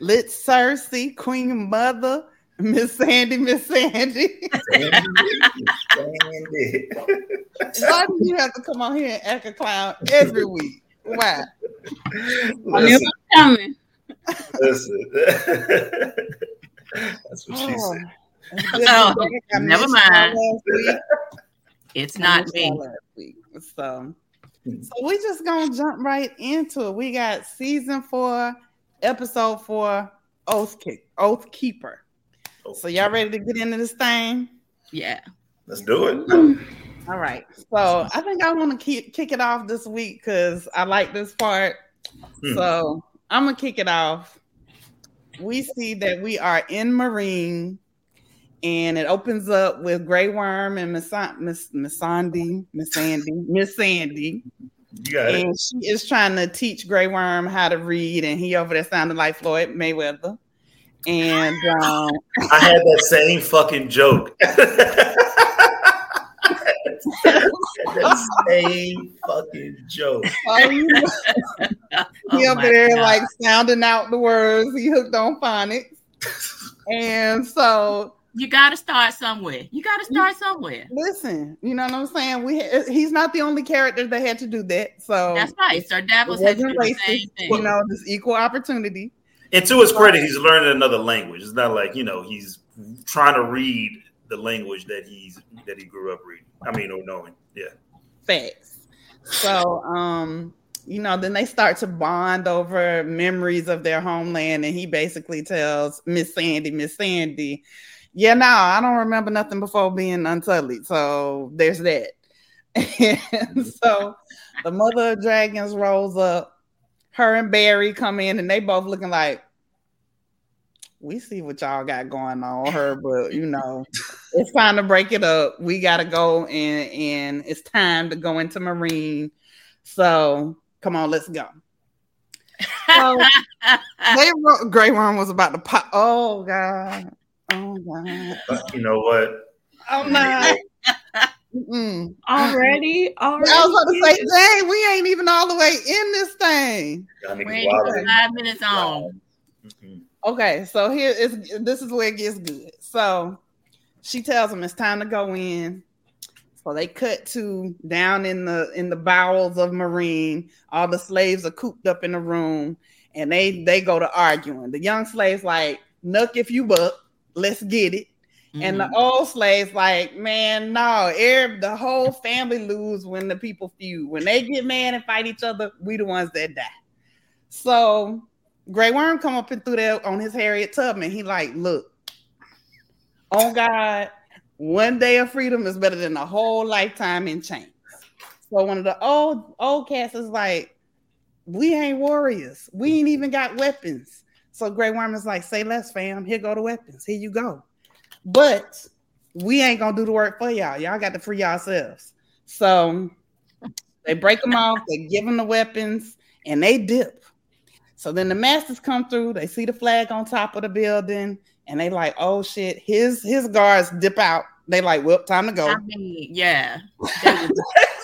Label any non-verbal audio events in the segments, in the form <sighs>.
Lit Cersei, Queen Mother, Miss Sandy, Miss Sandy. Sandy. Why do you have to come on here and act a clown every week? Why? I knew it listen, coming. listen. That's what she Oh, said. Oh, to be back. I never mind. It's not me. y'all last week. So, so we just gonna jump right into it. We got season four, episode four, Oath Kick, Oath Keeper. So y'all ready to get into this thing? Yeah. Let's do it. All right. So I think I want to keep kick it off this week because I like this part. Hmm. So I'm gonna kick it off. We see that we are in Meereen, and it opens up with Grey Worm and Miss Miss Miss Sandy, Miss Sandy, Miss Sandy, You got it. and she is trying to teach Grey Worm how to read, and he over there sounding like Floyd Mayweather. And um, <laughs> I had that same fucking joke. <laughs> that same fucking joke. oh, you know, <laughs> he Oh over there God. like sounding out the words. He hooked on phonics. And so you got to start somewhere. You got to start somewhere. listen, you know what I'm saying? We he's not the only character that had to do that. So That's right. Sir it Davos had to wasn't do the same thing. you know, this equal opportunity. And to his credit, he's learning another language. It's not like you know he's trying to read the language that he's that he grew up reading. I mean, or knowing. Yeah. Facts. So um, you know, then they start to bond over memories of their homeland, and he basically tells Miss Sandy, Miss Sandy, yeah, no, I don't remember nothing before being unsullied. So there's that. And <laughs> mm-hmm. so the mother of dragons rolls up. Her and Barry come in, and they both looking like we see what y'all got going on. Her, but you know, it's time to break it up. We gotta go, and and it's time to go into Meereen. So come on, let's go. <laughs> So they wrote, Grey Worm was about to pop. Oh god. Oh god. But you know what? I'm not. <laughs> Mm-mm. Already? I was about to say, dang, we ain't even all the way in this thing. We niggas ain't even five minutes on. Mhm. Okay, so here is this is where it gets good. So she tells him it's time to go in. So they cut to down in the in the bowels of Meereen. All the slaves are cooped up in the room, and they they go to arguing. The young slaves like, "Nuck if you buck, let's get it." And Mhm. the old slaves like, man, no, every, the whole family lose when the people feud. When they get mad and fight each other, we the ones that die. So Grey Worm come up and through there on his Harriet Tubman. He like, look, on God, one day of freedom is better than a whole lifetime in chains. So one of the old old cats is like, we ain't warriors. We ain't even got weapons. So Grey Worm is like, say less, fam. Here go the weapons. Here you go. But we ain't gonna do the work for y'all. Y'all got to free yourselves. So they break them off, they give them the weapons, and they dip. So then the masters come through, they see the flag on top of the building, and they like, oh shit, his his guards dip out. They like, well, time to go. I mean, yeah. Was- <laughs>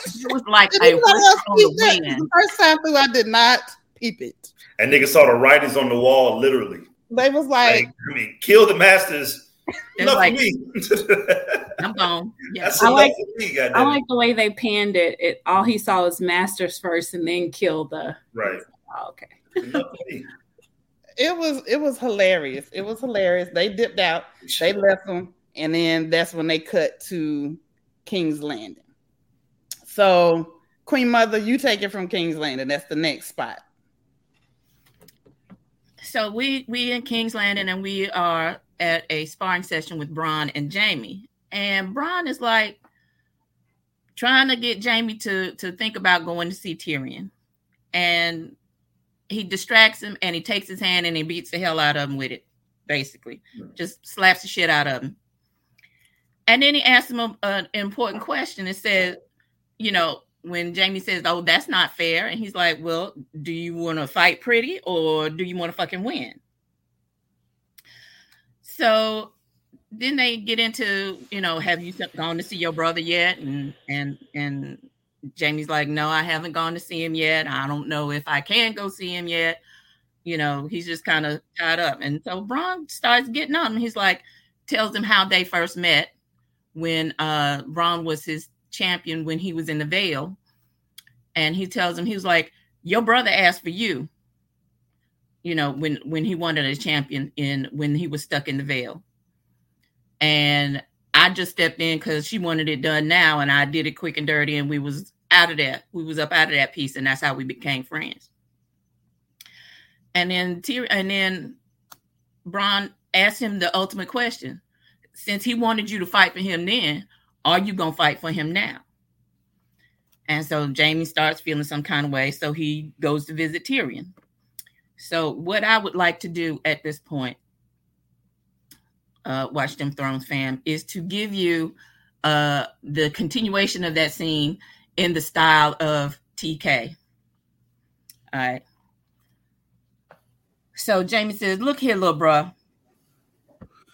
It was like a anybody whistle else on the wind. The first time through, I did not peep it. And niggas saw the writings on the wall, literally. They was like, Like, I mean, kill the masters. It Enough like, for me. <laughs> I'm gone. Yeah. That's I enough like- for me, I goddamn. like the way they panned it. It all he saw was masters first, and then kill the. Right. Oh, okay. Enough for me. it was it was hilarious. It was hilarious. They dipped out. They left them, and then that's when they cut to King's Landing. So, Queen Mother, you take it from King's Landing. That's the next spot. So we we in King's Landing and we are at a sparring session with Bronn and Jaime. And Bronn is like trying to get Jaime to to think about going to see Tyrion. And he distracts him and he takes his hand and he beats the hell out of him with it, basically. Just slaps the shit out of him. And then he asks him a- an important question and says, you know, when Jaime says, "Oh, that's not fair," and he's like, "Well, do you want to fight pretty or do you want to fucking win?" So then they get into you know have you gone to see your brother yet? And and and Jaime's like no i haven't gone to see him yet. I don't know if i can go see him yet. You know he's just kind of tied up. And so Bronn starts getting on he's like tells him how they first met when uh Bronn was his champion when he was in the veil and he tells him he was like your brother asked for you you know when when he wanted a champion in when he was stuck in the veil and I just stepped in because she wanted it done now, and I did it quick and dirty, and we was out of that. We was up out of that piece, and that's how we became friends. And then and then Bronn asked him the ultimate question: Since he wanted you to fight for him, then are you gonna fight for him now? And so Jaime starts feeling some kind of way, so he goes to visit Tyrion. So what I would like to do at this point uh, Watch Dem Thrones fam, is to give you uh, the continuation of that scene in the style of TK. All right. So Jaime says, Look here, little bruh.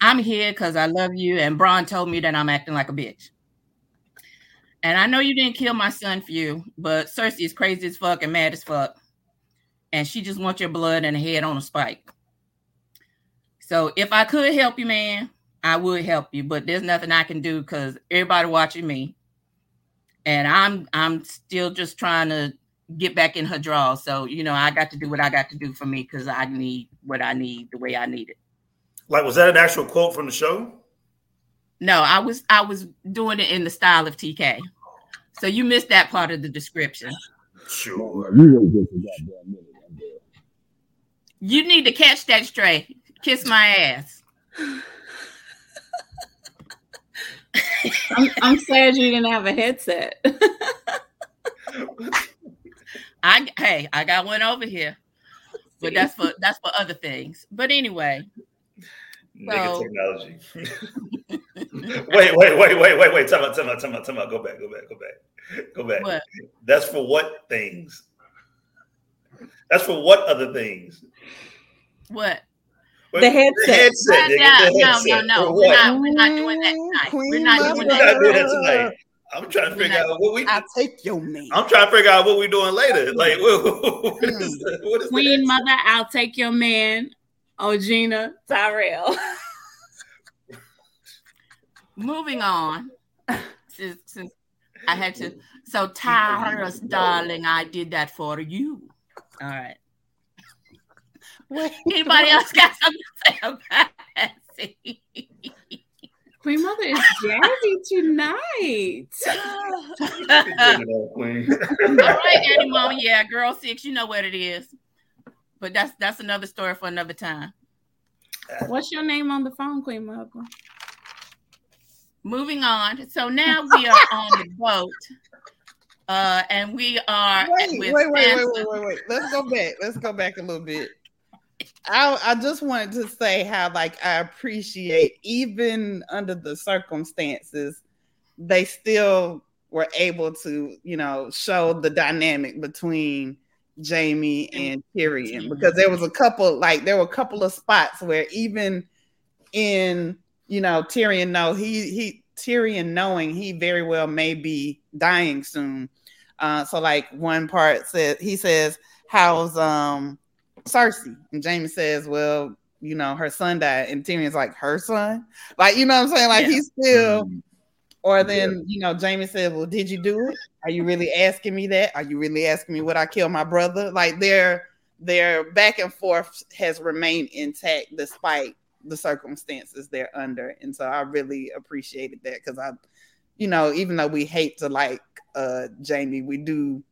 I'm here because I love you, and Bronn told me that I'm acting like a bitch. And I know you didn't kill my son for you, but Cersei is crazy as fuck and mad as fuck. And she just wants your blood and a head on a spike. So if I could help you, man, I would help you, but there's nothing I can do because everybody watching me, and I'm I'm still just trying to get back in her draw. So you know, I got to do what I got to do for me because I need what I need the way I need it. Like, was that an actual quote from the show? No, I was I was doing it in the style of TK. So you missed that part of the description. Sure. You need to catch that stray. Kiss my ass. I'm, I'm sad you didn't have a headset. <laughs> I hey, I got one over here, but that's for that's for other things. But anyway, Nigga so, technology. <laughs> wait, wait, wait, wait, wait, wait. Time out, time out, time out, time out. Go back, go back, go back, go back. What? That's for what things? That's for what other things? What? The headset. The headset, no, the headset. no, no, no. We're not, we're not doing that tonight. Queen we're not doing that. We're not doing that tonight. I'm trying to figure out what we. I'll take your name. I'm trying to figure out what we're doing later. Like, what, <laughs> what is, hmm. what is Queen Mother, I'll take your man, Oh, Ogina Tyrell. Moving on, since, since I had to. So, Tyrus, darling, I did that for you. All right. <laughs> Anybody else got something to say about that Queen Mother is jazzy tonight. <laughs> All right, Eddie Mom. Yeah, girl six, you know what it is. But that's that's another story for another time. What's your name on the phone, Queen Mother? Moving on. So now we are <laughs> on the boat. Uh, and we are wait, wait, wait, wait, wait, wait, wait. Let's go back. Let's go back a little bit. I, I just wanted to say how like I appreciate even under the circumstances, they still were able to, you know, show the dynamic between Jaime and Tyrion because there was a couple like there were a couple of spots where even in you know Tyrion know he he Tyrion knowing he very well may be dying soon. Uh, so like one part said he says how's um Cersei. And Jaime says, Well, you know, her son died. And Tyrion's like, Her son? Like, you know what I'm saying? Like, yeah. he's still. Mm-hmm. Or then, yeah. you know, Jaime said, Well, did you do it? Are you really asking me that? Are you really asking me would I kill my brother? Like, their their back and forth has remained intact despite the circumstances they're under. And so I really appreciated that because I, you know, even though we hate to like uh Jaime, we do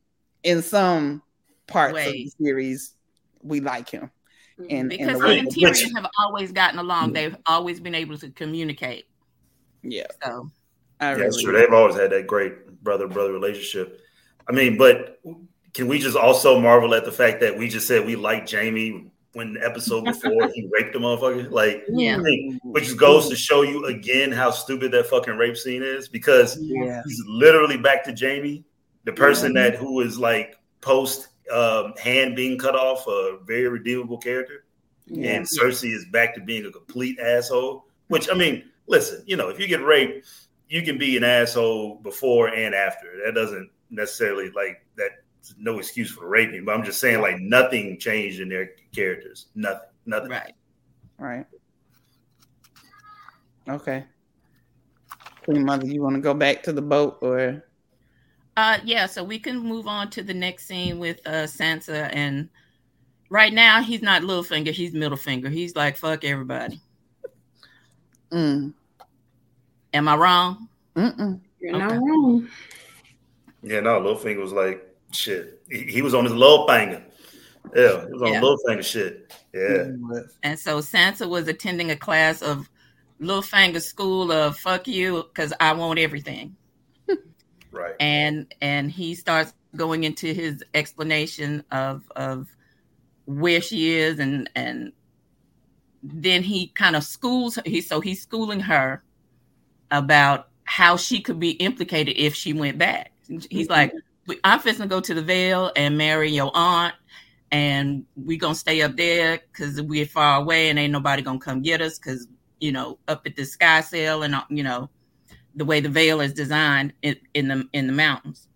in some parts Wait. of the series we like him. Mm-hmm. And because he and Tyrion have always gotten along, they've always been able to communicate. Yeah. So yeah, really that's true. They've always had that great brother brother relationship. I mean, but can we just also marvel at the fact that we just said we like Jaime when the episode before he <laughs> raped the motherfucker? Like, yeah, I mean, which goes to show you again how stupid that fucking rape scene is because yeah. he's literally back to Jaime, the person that who is like post um, hand being cut off, a very redeemable character. Yeah. And Cersei is back to being a complete asshole. Which I mean, listen, you know, if you get raped, you can be an asshole before and after. That doesn't necessarily like that. No excuse for raping, but I'm just saying like nothing changed in their characters. Nothing. Nothing. Right. Right. Okay. Queen Mother, you want to go back to the boat or? Uh, yeah. So we can move on to the next scene with uh Sansa, and right now he's not little finger, he's middle finger. He's like fuck everybody. Mm. Am I wrong? Mm-mm. You're okay. not wrong. Yeah, no, Littlefinger was like shit. He, he was on his little finger. Yeah, he was on yeah. Littlefinger shit. Yeah. And so Sansa was attending a class of Littlefinger school of fuck you because I want everything. <laughs> right. And and he starts going into his explanation of of where she is and and then he kind of schools he so he's schooling her about how she could be implicated if she went back. He's mm-hmm. like, I'm fixing to go to the Vale and marry your aunt, and we gonna stay up there because we're far away and ain't nobody gonna come get us because you know up at the sky sail and you know the way the Vale is designed in, in the in the mountains.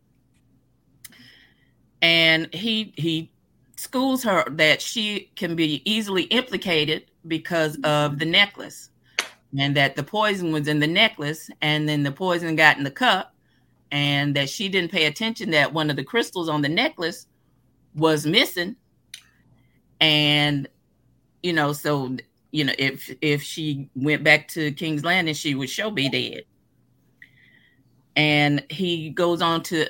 And he he schools her that she can be easily implicated because of the necklace and that the poison was in the necklace and then the poison got in the cup and that she didn't pay attention that one of the crystals on the necklace was missing. And you know so you know if if she went back to king's landing she would show be dead. And he goes on to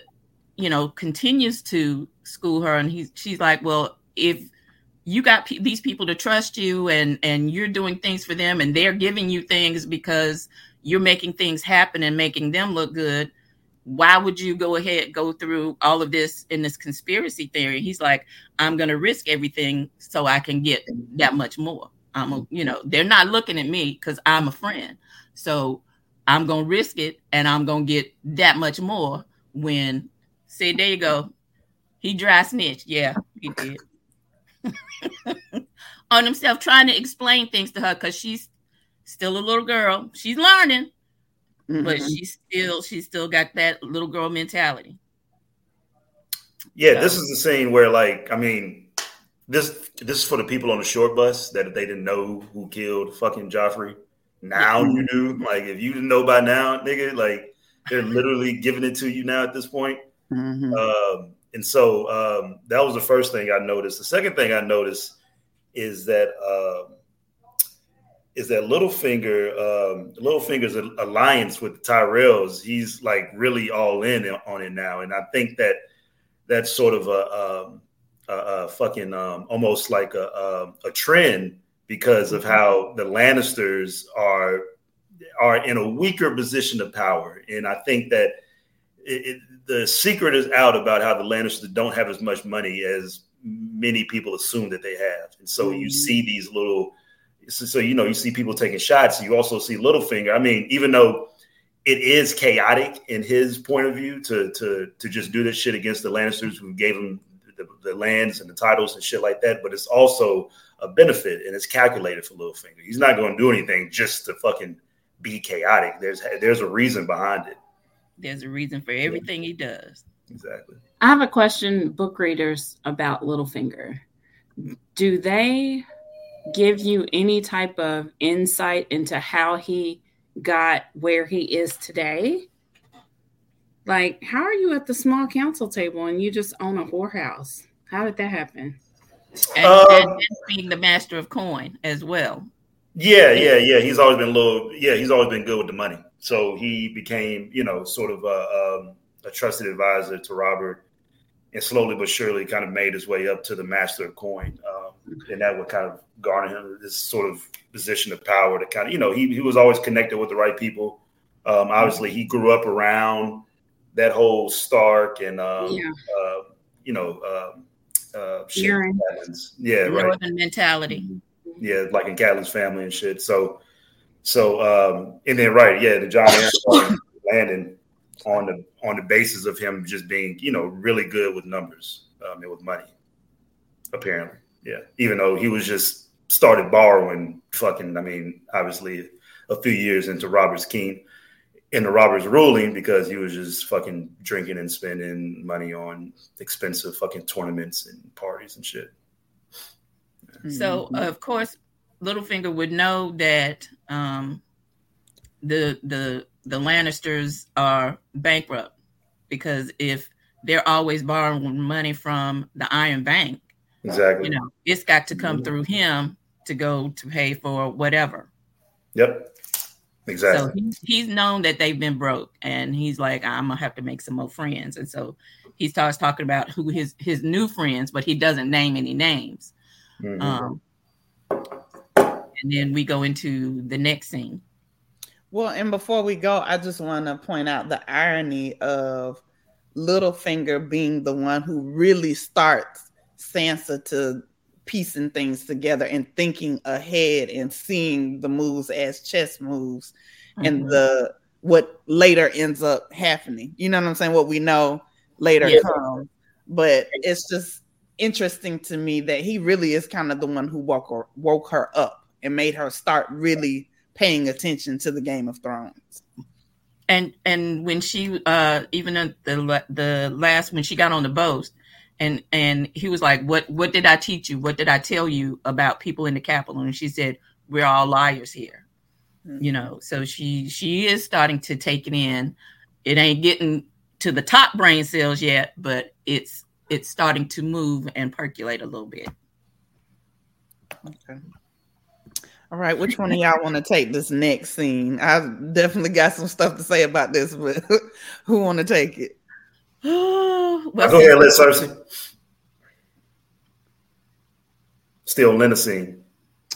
you know continues to school her and he's she's like well if you got these people to trust you and and you're doing things for them and they're giving you things because you're making things happen and making them look good why would you go ahead go through all of this in this conspiracy theory? He's like i'm going to risk everything so i can get that much more. I'm a, you know they're not looking at me because i'm a friend. So i'm going to risk it and i'm going to get that much more when say there you go he dry snitch yeah he did <laughs> on himself, trying to explain things to her because she's still a little girl. She's learning, mm-hmm. but she's still she's still got that little girl mentality. Yeah, so. this is the scene where, like, I mean, this this is for the people on the short bus that they didn't know who killed fucking Joffrey. Now mm-hmm. you do. Like, if you didn't know by now, nigga, like they're literally giving it to you now at this point. Mm-hmm. Um, and so um, that was the first thing I noticed. The second thing I noticed is that uh, is that Littlefinger, um, Littlefinger's alliance with Tyrells. He's like really all in on it now, and I think that that's sort of a, um, a, a fucking um, almost like a, a, a trend because of how the Lannisters are are in a weaker position of power, and I think that it, the secret is out about how the Lannisters don't have as much money as many people assume that they have, and so mm-hmm. you see these little. So, so, you know, you see people taking shots. You also see Littlefinger. I mean, even though it is chaotic in his point of view to to to just do this shit against the Lannisters who gave him the, the lands and the titles and shit like that, but it's also a benefit and it's calculated for Littlefinger. He's not going to do anything just to fucking be chaotic. There's there's a reason behind it. There's a reason for everything he does. Exactly. I have a question, book readers, about Littlefinger. Do they give you any type of insight into how he got where he is today? Like, how are you at the small council table and you just own a whorehouse? How did that happen? And, um, and being the master of coin as well. Yeah, yeah, yeah. He's always been a little. Yeah, he's always been good with the money. So he became, you know, sort of a, um, a trusted advisor to Robert, and slowly but surely, kind of made his way up to the master of coin, um, and that would kind of garner him this sort of position of power. To kind of, you know, he he was always connected with the right people. Um, obviously, he grew up around that whole Stark and um, yeah. uh, you know. Um, uh, yeah, right. Northern mentality. Mm-hmm yeah, like in Catelyn's family and shit. So, so um, and then right, yeah, the Jon Arryn <coughs> landing on the on the basis of him just being, you know, really good with numbers um, and with money. Apparently, yeah. Even though he was just started borrowing, fucking. I mean, obviously, a few years into Robert's King into Robert's ruling because he was just fucking drinking and spending money on expensive fucking tournaments and parties and shit. So mm-hmm. of course, Littlefinger would know that um, the the the Lannisters are bankrupt because if they're always borrowing money from the Iron Bank, exactly, you know, it's got to come mm-hmm. through him to go to pay for whatever. Yep. Exactly. So he's, he's known that they've been broke, and he's like, I'm gonna have to make some more friends, and so he starts talking about who his his new friends, but he doesn't name any names. Mm-hmm. Um, and then we go into the next scene. Well, and before we go, I just want to point out the irony of Littlefinger being the one who really starts Sansa to piecing things together and thinking ahead and seeing the moves as chess moves mm-hmm. and the what later ends up happening. You know what I'm saying? What we know later yeah. comes. But it's just interesting to me that he really is kind of the one who woke her, woke her up and made her start really paying attention to the Game of Thrones. And and when she uh even the the last when she got on the boat and and he was like what what did I teach you? What did I tell you about people in the capital? And she said we're all liars here. Mm-hmm. You know, so she she is starting to take it in. It ain't getting to the top brain cells yet, but it's it's starting to move and percolate a little bit. Okay. All right, which one of y'all want to take this next scene? I've definitely got some stuff to say about this, but <laughs> who want to take it? <gasps> well, go ahead, let Cersei. Still Lena scene.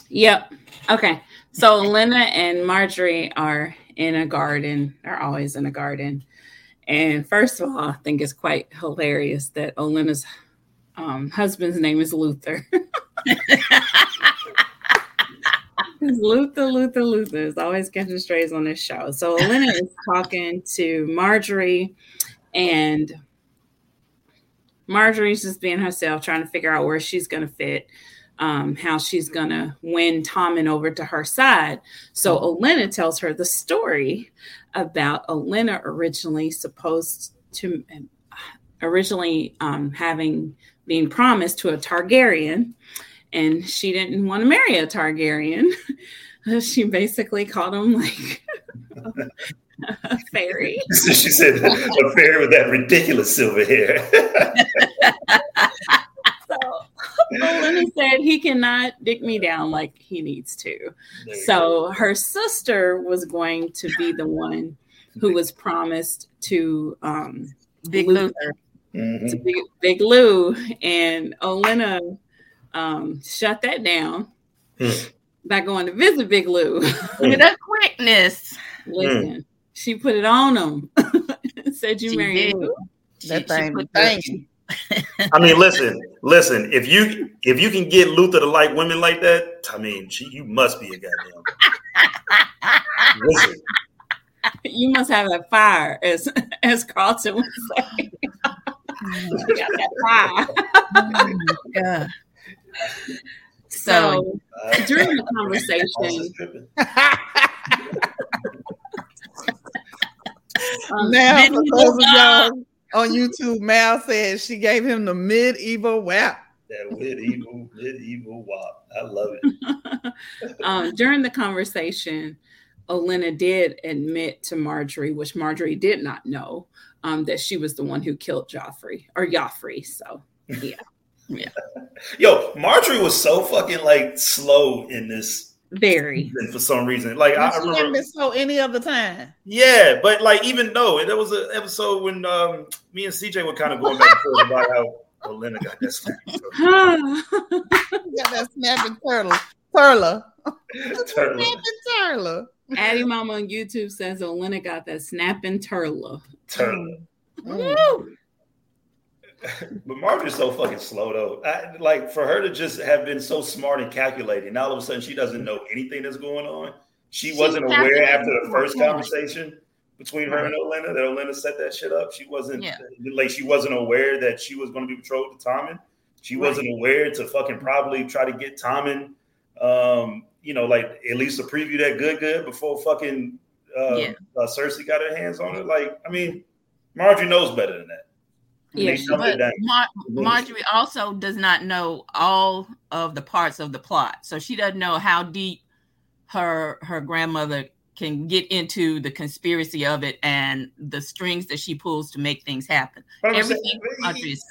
Yep. Okay. So Lena and Margaery are in a garden. They're always in a garden. And first of all, I think it's quite hilarious that Olenna's um, husband's name is Luther. <laughs> <laughs> <laughs> Luther, Luther, Luther is always catching strays on this show. So Olenna <laughs> is talking to Margaery, and Margaery's just being herself, trying to figure out where she's going to fit, um, how she's going to win Tommen over to her side. So Olenna tells her the story about Olenna originally supposed to originally um, having been promised to a Targaryen, and she didn't want to marry a Targaryen. <laughs> she basically called him like a fairy. <laughs> So she said a fairy with that ridiculous silver hair. <laughs> so Olenna said he cannot dick me down like he needs to. So go. her sister was going to be the one who was promised to um, Big Luther, mm-hmm. to Big, Big Lou, and Olenna um, shut that down mm. by going to visit Big Lou <laughs> mm. at that quickness. Listen, mm. she put it on him. <laughs> Said you married Lou. That thing, I mean, <laughs> listen, listen. If you if you can get Luther to like women like that, I mean, she, you must be a goddamn. listen, you must have that fire, as as Carlton would say. you got that fire. oh so uh, during the <laughs> conversation, <laughs> um, now for those of y'all on YouTube, Mal said she gave him the medieval whap. That medieval, medieval whap. I love it. <laughs> um, during the conversation, Olenna did admit to Margaery, which Margaery did not know, um, that she was the one who killed Joffrey or Joffrey. So yeah. Yeah. <laughs> Yo, Margaery was so fucking like slow in this. Very. For some reason, like I, I remember been slow any other time. Yeah, but like even though there was an episode when um, me and CJ were kind of going back and forth about how Olenna got that snapping turtle. <laughs> got that snapping turtle. Turla. <laughs> Turla. Turla. Addie Mama on YouTube says Olenna got that snapping turla. Turla. Mm <laughs> but Margaery's so fucking slow though. I, like for her to just have been so smart and calculating, now all of a sudden she doesn't know anything that's going on. She, she wasn't aware after the first conversation between her and Olenna that Olenna set that shit up. She wasn't yeah. like she wasn't aware that she was going to be betrothed to Tommen. She right. wasn't aware to fucking probably try to get Tommen, um, you know, like at least to preview that good, good before fucking uh, yeah. uh, Cersei got her hands on it. Like, I mean, Margaery knows better than that. Yeah, but Mar- Margaery also does not know all of the parts of the plot, so she doesn't know how deep her her grandmother can get into the conspiracy of it and the strings that she pulls to make things happen. Everything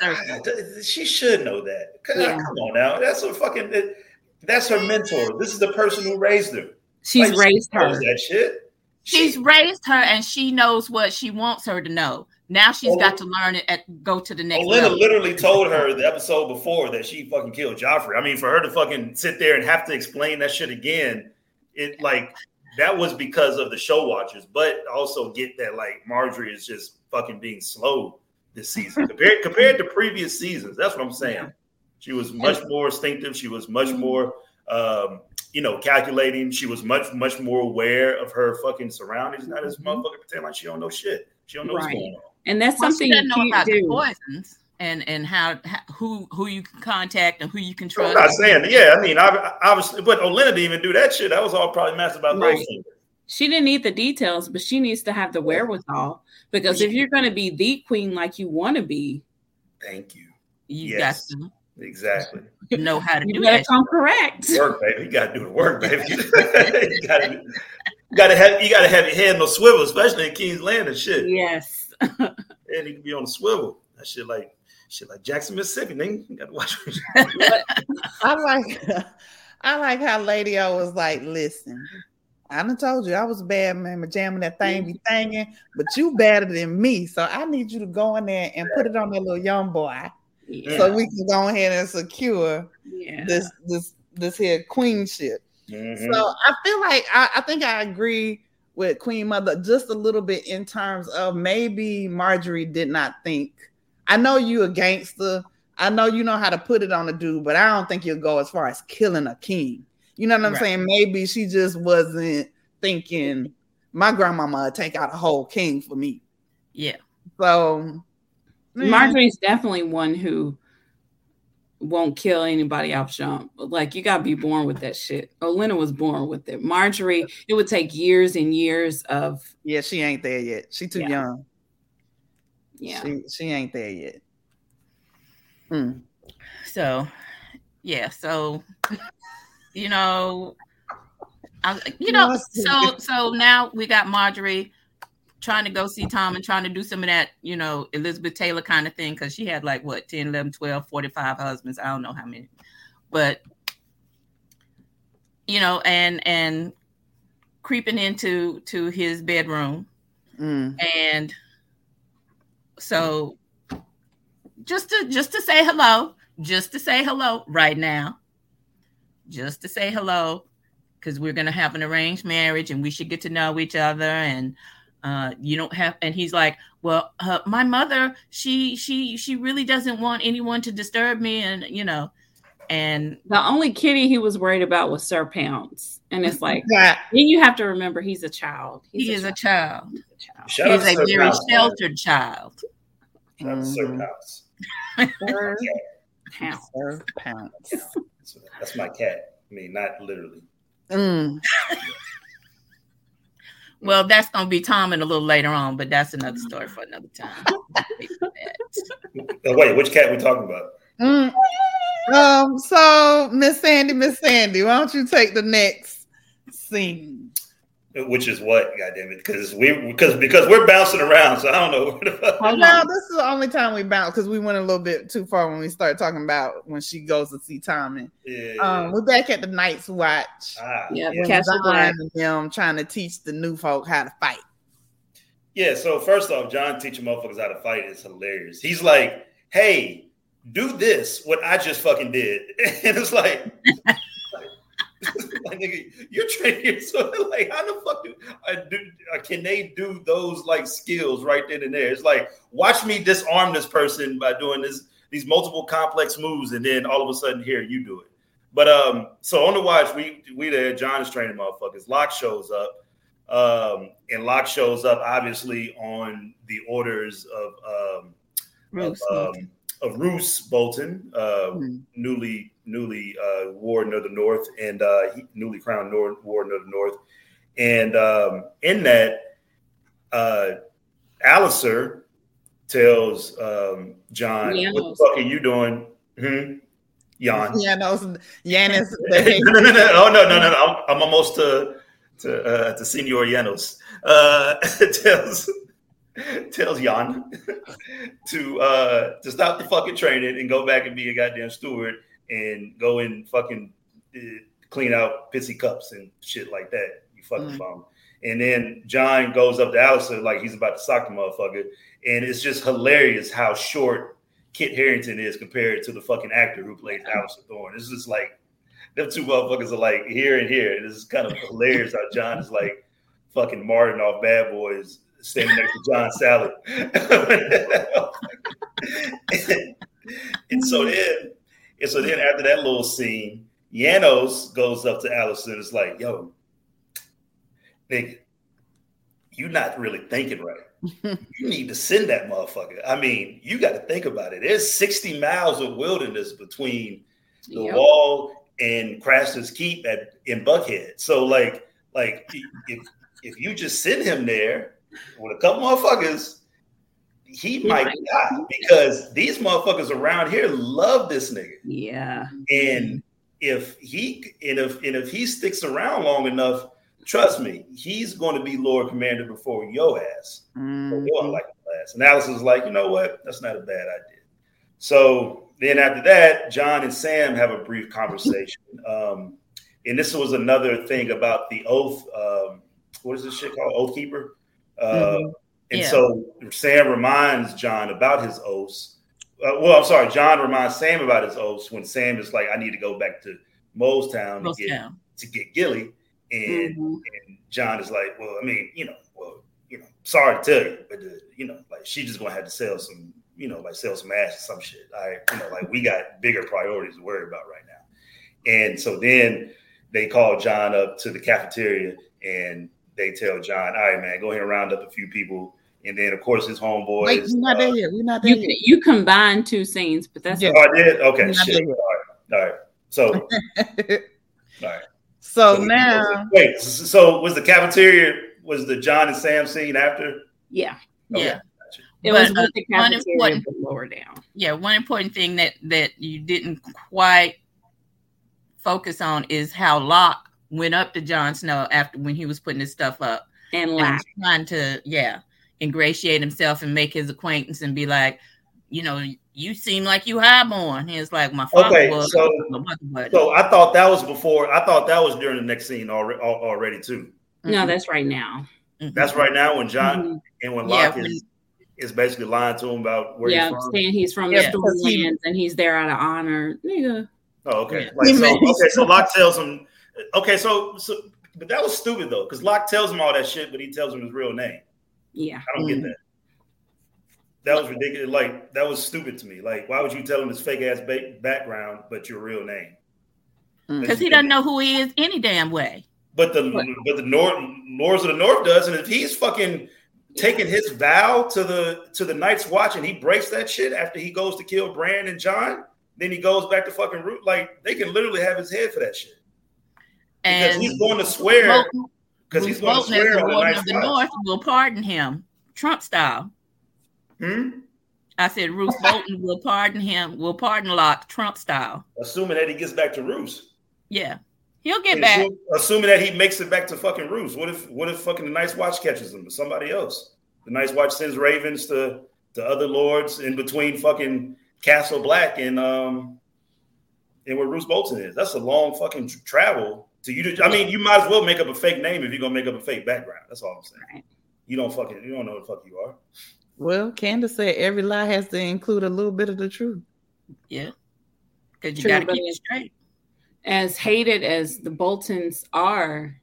certain. She should know that. Uh, yeah. Come on now, that's a fucking. That's her mentor. This is the person who raised her. She's like, raised she her. That shit. She's raised her, and she knows what she wants her to know. Now she's got to learn it at go to the next. Olenna level. literally told her the episode before that she fucking killed Joffrey. I mean, for her to fucking sit there and have to explain that shit again, it like that was because of the show watchers, but also get that like Margaery is just fucking being slow this season <laughs> compared compared to previous seasons. That's what I'm saying. She was much more instinctive. She was much more, um, you know, calculating. She was much much more aware of her fucking surroundings. Not as mm-hmm. motherfucker pretend like she don't know shit. She don't know right. what's going on. And that's well, something you know about do. the poisons and and how, how, who who you can contact and who you can trust. I'm not saying, yeah. I mean, I obviously, but Olenna didn't even do that shit. That was all probably massive about right. She didn't need the details, but she needs to have the wherewithal because if you're going to be the queen like you want to be, thank you. You yes. got to exactly know how to you do gotta come correct. <laughs> Work, baby. You gotta do the work, baby. <laughs> you, gotta, you gotta have you gotta have your head on the swivel, especially in King's Land and shit. Yes. <laughs> and he can be on the swivel. That shit like shit like Jackson, Mississippi. Nigga, you gotta watch. <laughs> I like <laughs> I like how Lady O was like, listen. I done told you I was bad man, jamming that thing, be thanging, but you better than me. So I need you to go in there and put it on that little young boy, yeah. so we can go ahead and secure yeah. this this this here queenship. Mm-hmm. So I feel like I, I think I agree with Queen Mother just a little bit in terms of maybe Margaery did not think. I know you a gangster. I know you know how to put it on a dude, but I don't think you'll go as far as killing a king. You know what I'm right. saying? Maybe she just wasn't thinking my grandmama would take out a whole king for me. Yeah. So Margaery's mm-hmm. definitely one who won't kill anybody off jump. Like you gotta be born with that shit. Olenna was born with it. Margaery, it would take years and years of Yeah, she ain't there yet. She too yeah. young. Yeah. She, she ain't there yet. Mm. So yeah, so you know I, you know, so so now we got Margaery trying to go see Tommen trying to do some of that, you know, Elizabeth Taylor kind of thing because she had like what 10, 11, 12, 45 husbands. I don't know how many. But you know, and and creeping into to his bedroom. Mm. And so just to just to say hello, just to say hello right now. Just to say hello because we're going to have an arranged marriage and we should get to know each other and uh, you don't have and he's like well uh, my mother she she she really doesn't want anyone to disturb me and you know and the only kitty he was worried about was sir pounds and it's like <laughs> yeah. then you have to remember he's a child he's he a is child. a child, he's a, child. he's a very Pounce, sheltered child That's Sir Pounce. Sir Pounce. Sir Pounce. That's my cat. I mean, not literally. <laughs> Mm. Well, that's gonna be Tommen a little later on, but that's another story for another time. oh, wait, which cat we talking about? Mm. Um, so Miss Sandy, Miss Sandy, why don't you take the next scene? Which is what, goddamn it? Because we because because we're bouncing around, so I don't know. <laughs> no, this is the only time we bounce because we went a little bit too far when we started talking about when she goes to see Tommy. Yeah, um, we're back at the Night's Watch. Ah, yeah, Castle Black and them trying to teach the new folk how to fight. Yeah, so first off, Jon teaching motherfuckers how to fight is hilarious. He's like, "Hey, do this, what I just fucking did," <laughs> and it's like. Like nigga, you're training <laughs> so like how the fuck do, I do uh, can they do those like skills right then and there? It's like watch me disarm this person by doing this these multiple complex moves, and then all of a sudden here you do it. But um, so on the watch, we we there. Jon is training motherfuckers. Locke shows up, um, and Locke shows up obviously on the orders of um, of, um of Roose Bolton, uh, mm-hmm. newly newly uh, warden of the North and uh, newly crowned North, warden of the North. And um, in that, uh, Alliser tells um, Jon, Janos. "What the fuck are you doing?" Hmm? Jan. Janos, Janis. no, no, no, no, oh, no, no, no, no. I'm, I'm almost to to uh, to Senior Janos. Uh, <laughs> tells <laughs> tells Jan <laughs> to uh to stop the fucking training and go back and be a goddamn steward and go and fucking uh, clean out pissy cups and shit like that. You fucking mm. bum. And then Jon goes up to Alliser like he's about to sock the motherfucker. And it's just hilarious how short Kit Harington is compared to the fucking actor who plays Alliser Thorne. It's just like them two motherfuckers are like here and here. And it's kind of hilarious how Jon is like fucking Martin off Bad Boys standing next to John Salley. and, and so then and so then after that little scene, Janos goes up to Alliser and is like, yo, nigga, you're not really thinking right. you need to send that motherfucker. I mean, you got to think about it. There's 60 miles of wilderness between the yep. wall and Craster's Keep at in Buckhead. So like, like if if you just send him there with a couple motherfuckers, he might die because these motherfuckers around here love this nigga. Yeah. And if he and if and if he sticks around long enough, trust me, he's going to be Lord Commander before your ass. Mm-hmm. like class. And Alice is like, you know what? That's not a bad idea. So then after that, Jon and Sam have a brief conversation. Um, and this was another thing about the oath. Um, what is this shit called? Oath keeper. Uh, mm-hmm. And yeah. so Sam reminds Jon about his oaths. Uh, well, I'm sorry, Jon reminds Sam about his oaths when Sam is like, I need to go back to Molestown to get to get Gilly. And, mm-hmm. and Jon is like, Well, I mean, you know, well, you know, sorry to tell you, but uh, you know, like she's just gonna have to sell some, you know, like sell some ass or some shit. I, you know, like we got bigger priorities to worry about right now. And so then they call Jon up to the cafeteria and they tell Jon, all right, man, go ahead and round up a few people and then of course his homeboys. Wait, we're not there uh, yet. We're not there you, yet. You combine two scenes, but that's yeah. Oh, I did. Okay, shit. All right, all right. So, <laughs> all right. So, so now, wait. So was the cafeteria? Was the John and Sam scene after? Yeah. Okay. Yeah. It but, was with the one important, lower down. Yeah, one important thing that that you didn't quite focus on is how Locke went up to Jon Snow after when he was putting his stuff up and, and trying to yeah ingratiate himself and make his acquaintance and be like, you know, you seem like you highborn. He was like, my father okay, was. So, so I thought that was before. I thought that was during the next scene already, already too. No, mm-hmm. that's right now. Mm-hmm. That's right now when Jon mm-hmm. and when Locke yeah, is, is basically lying to him about where yeah, he's from. saying he's from yeah. the Stormlands and he's there out of honor. Nigga. Oh, okay. Yeah. Like, so, <laughs> okay, so Locke tells him. Okay, so so, but that was stupid though, because Locke tells him all that shit, but he tells him his real name. Yeah. I don't mm. get that. That was ridiculous. Like that was stupid to me. Like, why would you tell him his fake ass ba- background, but your real name? Because mm. he doesn't know who he is any damn way. But the what? but the North Lords of the North does, and if he's fucking taking his vow to the to the Night's Watch and he breaks that shit after he goes to kill Bran and Jon, then he goes back to fucking root. Like they can literally have his head for that shit. Because and he's going to swear because he's going to swear the, nice of the North will pardon him, Trump style. Hmm? I said Roose Bolton will pardon him, will pardon Locke Trump style. Assuming that he gets back to Roose. Yeah. He'll get back. Assuming that he makes it back to fucking Roose. What if what if fucking the Night's Watch catches him or somebody else? The Night's Watch sends ravens to to other lords in between fucking Castle Black and um and where Roose Bolton is. That's a long fucking travel so you, I mean, you might as well make up a fake name if you're gonna make up a fake background. That's all I'm saying. Right. You don't fucking, you don't know who the fuck you are. Well, Candace said every lie has to include a little bit of the truth. Yeah, because you got to keep it straight. As hated as the Boltons are,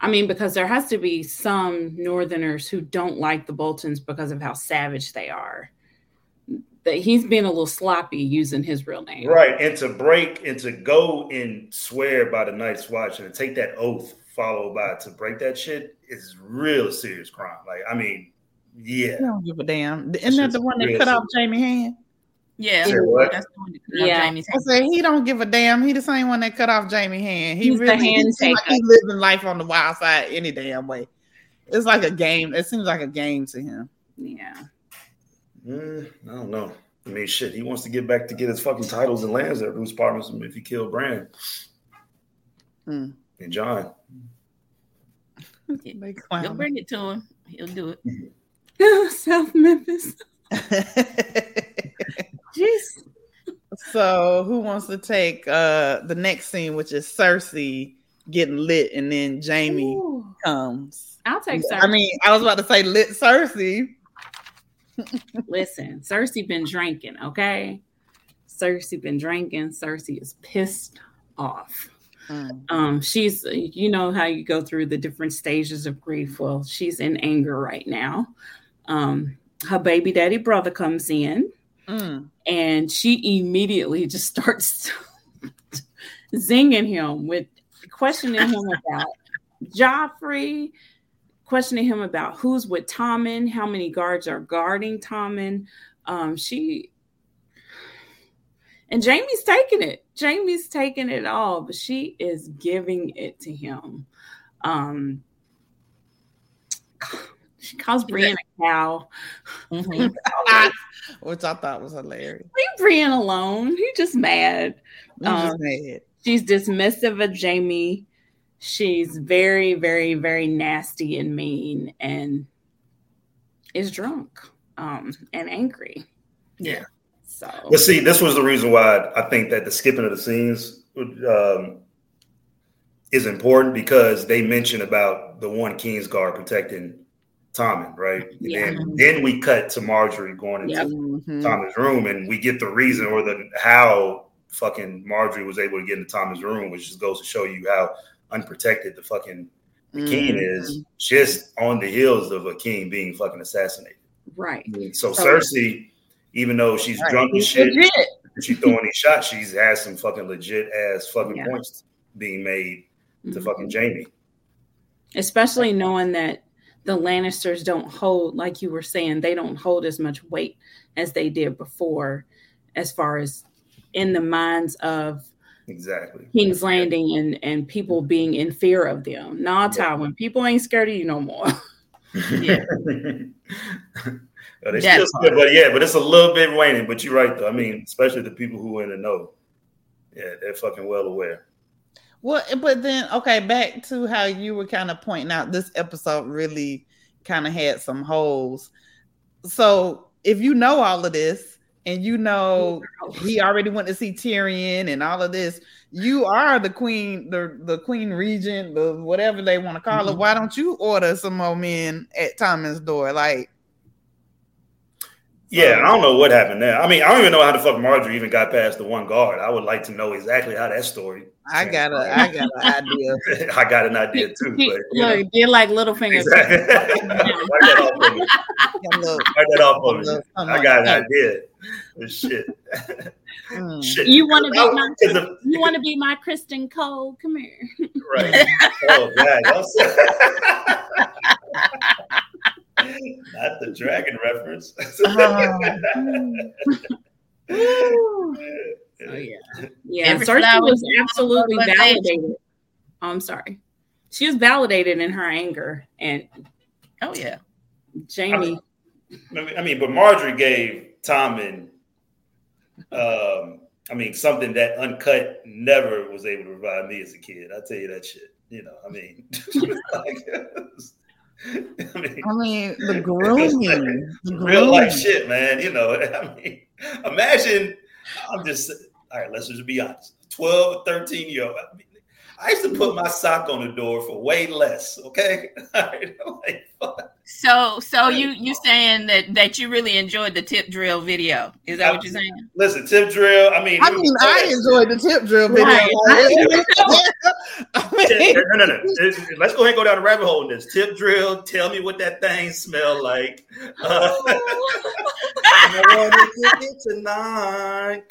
I mean, because there has to be some Northerners who don't like the Boltons because of how savage they are that he's been a little sloppy using his real name. Right. And to break and to go and swear by the Night's Watch and take that oath followed by to break that shit is real serious crime. Like, I mean, Yeah. He don't give a damn. Isn't that the one that cut off Jaime hand? Yeah, what? that's the one that cut Yeah. off Jaime's I said he don't give a damn. He the same one that cut off Jaime hand. He He's the really hand he like taker. he living life on the wild side any damn way. It's like a game. It seems like a game to him. Yeah. Mm, I don't know. I mean, shit. He wants to get back to get his fucking titles and lands at Bruce Partners if he killed Bran Hmm. and Jon. They You'll bring it to him. He'll do it. <laughs> South Memphis. <laughs> Jeez. so who wants to take uh the next scene, which is Cersei getting lit, and then Jaime Ooh. comes. I'll take Cersei. I mean, I was about to say lit Cersei. Listen, Cersei been drinking, okay? Cersei been drinking. Cersei is pissed off. Mm. Um, she's you know how you go through the different stages of grief. Well, she's in anger right now. Um, her baby daddy brother comes in Mm. and she immediately just starts <laughs> zinging him with questioning him about Joffrey, questioning him about who's with Tommen, how many guards are guarding Tommen. Um, she and Jaime's taking it. Jaime's taking it all, but she is giving it to him. Um, she calls Brienne a cow. <laughs> Mhm. <laughs> Which I thought was hilarious. Leave Brienne alone. He's just mad. Um, just mad. She's dismissive of Jaime. She's very, very, very nasty and mean and is drunk um, and angry. Yeah. So But see, this was the reason why I think that the skipping of the scenes um, is important because they mention about the one Kingsguard protecting Tommen, right? Yeah. And then we cut to Margaery going into Yep. Mhm. Tommen's room, and we get the reason or the how fucking Margaery was able to get into Tommen's room, which just goes to show you how unprotected the fucking king Mhm. is, just on the heels of a king being fucking assassinated. right. So So- Cersei, even though she's Right. drunk and shit, legit. she throwing these shots. She's has some fucking legit ass fucking Yeah. points being made to Mhm. fucking Jaime. Especially knowing that the Lannisters don't hold, like you were saying, they don't hold as much weight as they did before, as far as in the minds of Exactly. King's Landing and and people mm-hmm. being in fear of them. Nah, Tywin, people ain't scared of you no more. <laughs> Yeah. <laughs> <laughs> But it's still good, but yeah, but it's a little bit waning. But you're right, though. I mean, especially the people who are in the know. Yeah, they're fucking well aware. Well, eh, but then okay, back to how you were kind of pointing out this episode really kind of had some holes. So if you know all of this and you know he already went to see Tyrion and all of this, you are the queen, the the queen regent, the whatever they want to call it. Mhm. Why don't you order some more men at Thomas' door? Like, Yeah, I don't know what happened there. I mean, I don't even know how the fuck Margaery even got past the one guard. I would like to know exactly how that story. I got a, I got an idea. <laughs> I got an idea too, He- but you know. look, did like Littlefinger. Exactly. <laughs> Wipe that off for me. Got <laughs> Wipe that off for me. little I got like an idea. Shit. Mm. shit. You want to be I- my 'cause the- you want to be my Criston Cole? Come here. Right. Oh God. Don't the dragon reference. Oh. Oh yeah, yeah. Every Cersei was absolutely a validated. I'm sorry, she was validated in her anger, and Oh yeah. Jaime. I mean, I mean, but Margaery gave Tommen, um, I mean, something that Uncut never was able to provide me as a kid. I tell you that shit. You know, I mean, <laughs> <laughs> like, <laughs> I mean, I mean, the grooming, the real life shit, man. You know, I mean, imagine. I'm just all right. Let's just be honest. 12, 13 year old. I, mean, I used to put my sock on the door for way less. Okay, <laughs> all right. Like. So so you you saying that that you really enjoyed the tip drill video? Is that what you're saying? Listen, tip drill. I mean, I mean, I enjoyed the tip drill video. Right. <laughs> I mean, no, no, no. Let's go ahead and go down the rabbit hole in this. Tip drill. Tell me what that thing smell like. Uh, I wanna kick it tonight.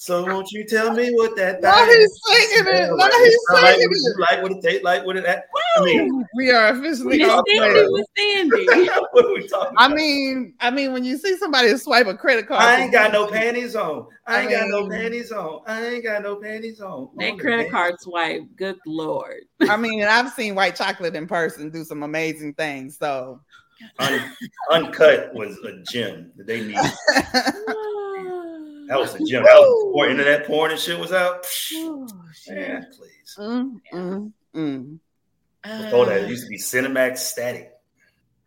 So won't you tell me what that? Why he's singing it? Why he's singing like, it? Like what it tastes like? What it? I mean, we are officially off Sandy Sandy. <laughs> what are we talking? I mean, I mean, when you see somebody swipe a credit card, I ain't got no panties on. I ain't I mean, got no panties on. I ain't got no panties on. That credit card swipe, good lord. I mean, and I've seen white chocolate in person do some amazing things. So, Un- uncut was a gem that they needed. <laughs> That was the gym. That was before internet porn and shit was out. Oh, Man, please. Mm, mm, mm. Before that, it used to be Cinemax Static.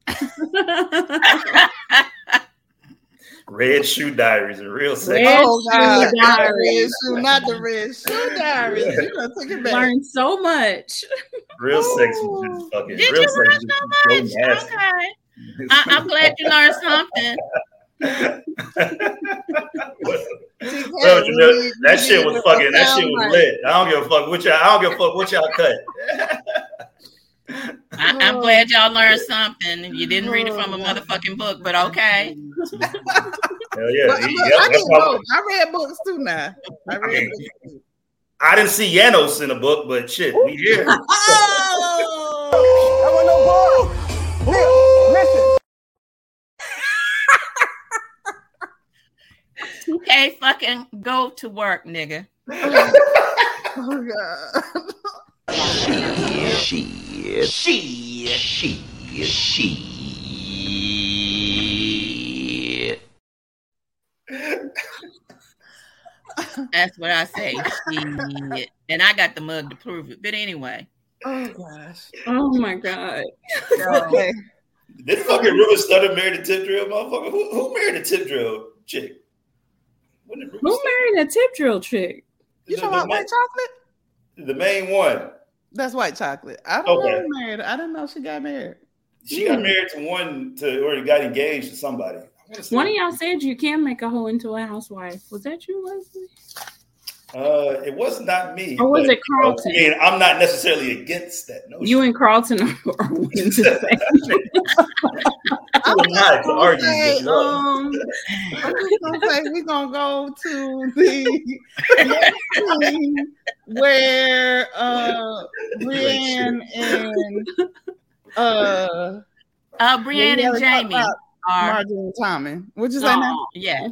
<laughs> Red Shoe Diaries and real sex. Red oh, Shoe Diaries. Red shoe, not the Red Shoe Diaries. Yeah. You know, take it back. Learned so much. Real sex was just fucking. Did real you learn so much? So okay. I, I'm glad you learned something <laughs> well, you know, that shit was fucking. That shit was lit. I don't give a fuck what y'all. I don't give a fuck what y'all cut. I, am glad y'all <laughs> learned something. You didn't read it from a oh, motherfucking book, but okay. <laughs> Hell yeah! But, yeah I, books. I read books too now. I read. I, mean, I didn't see Janos in a book, but shit, we here. oh! I want no more. Listen. Okay, fucking go to work, nigga. oh god. She, she, she, she, she. That's what I say. Shit. And I got the mug to prove it. But anyway. Oh gosh. Oh my god. okay. This fucking River Stutter married a tip drill motherfucker. Who, who married a tip drill chick? Who married a tip drill chick? You talking about white chocolate? The main one. That's white chocolate. I don't okay. know married. I didn't know she got married. She got married to one to or got engaged to somebody. One of y'all said you can make a hoe into a housewife. Was that you, Leslie? Uh, it was not me. Or was it Carlton? I mean, I'm not necessarily against that. No, you and Carlton are, are to <laughs> not to argue. Say, um, I'm just gonna say we're gonna go to the where uh <laughs> Brienne and uh uh Brienne and Jaime are Margaery Tommen. Which is oh, that Yeah.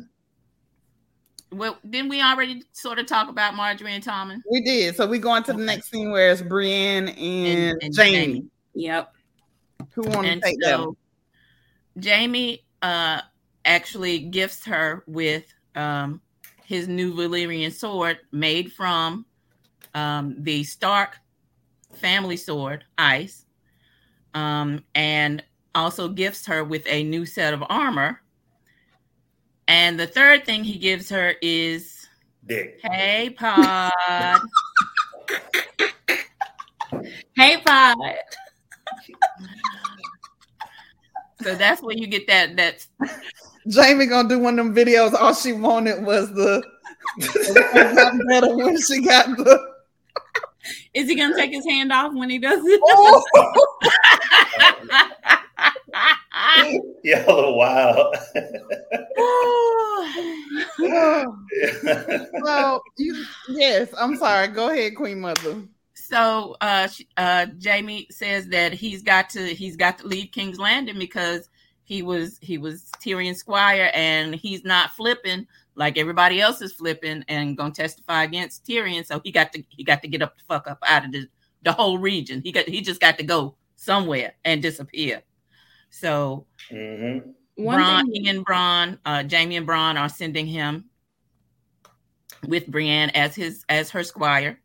Well, didn't we already sort of talk about Margaery and Tommen? We did. So we go into okay. the next scene where it's Brienne and, and, and Jaime. Jaime. Yep. Who want to take so, them? Jaime uh, actually gifts her with um, his new Valyrian sword made from um, the Stark family sword, Ice, um, and also gifts her with a new set of armor. And the third thing he gives her is Dick. Hey, Pod. <laughs> hey, Pod. So that's where you get that. That's Jaime gonna do one of them videos. All she wanted was <laughs> the. better when she got the. Is he gonna take his hand off when he does it? Oh. <laughs> <laughs> Yeah, a wild. <sighs> well, you, yes, I'm sorry. Go ahead, Queen Mother. So uh, uh, Jaime says that he's got to he's got to leave King's Landing because he was he was Tyrion Squire and he's not flipping like everybody else is flipping and gonna testify against Tyrion. So he got to he got to get up the fuck up out of the, the whole region. He got he just got to go somewhere and disappear. So mm-hmm. Bronn, he and Bronn, uh, Jaime and Bronn are sending him with Brienne as his as her squire.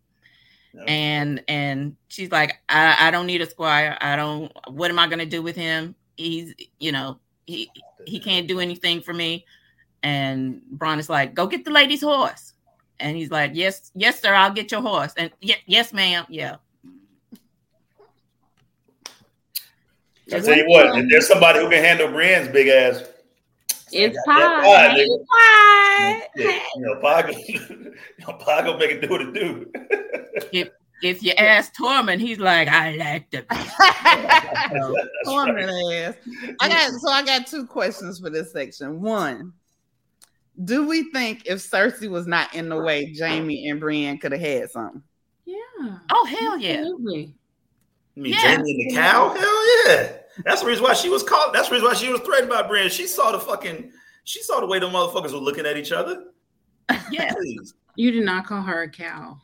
And and she's like I, I don't need a squire. I don't what am i going to do with him? He's you know he he can't do anything for me. And Bronn is like go get the lady's horse. And he's like yes yes sir i'll get your horse. And y- yes ma'am. Yeah I tell you what, if there's somebody who can handle Brienne's big ass, it's pie. Pie. pie. Yeah, you know, pie, <laughs> you know, pie gonna make it do what it do. <laughs> if if you ask Tormund, he's like, I like the <laughs> Tormund ass. I got so I got two questions for this section. One, do we think if Cersei was not in the way, Jaime and Brienne could have had something? Yeah. Oh hell yeah. Absolutely. I mean, yeah. Jaime and the cow? Hell yeah. That's the reason why she was called. That's the reason why she was threatened by Brienne. She saw the fucking. She saw the way the motherfuckers were looking at each other. Yeah. you did not call her a cow.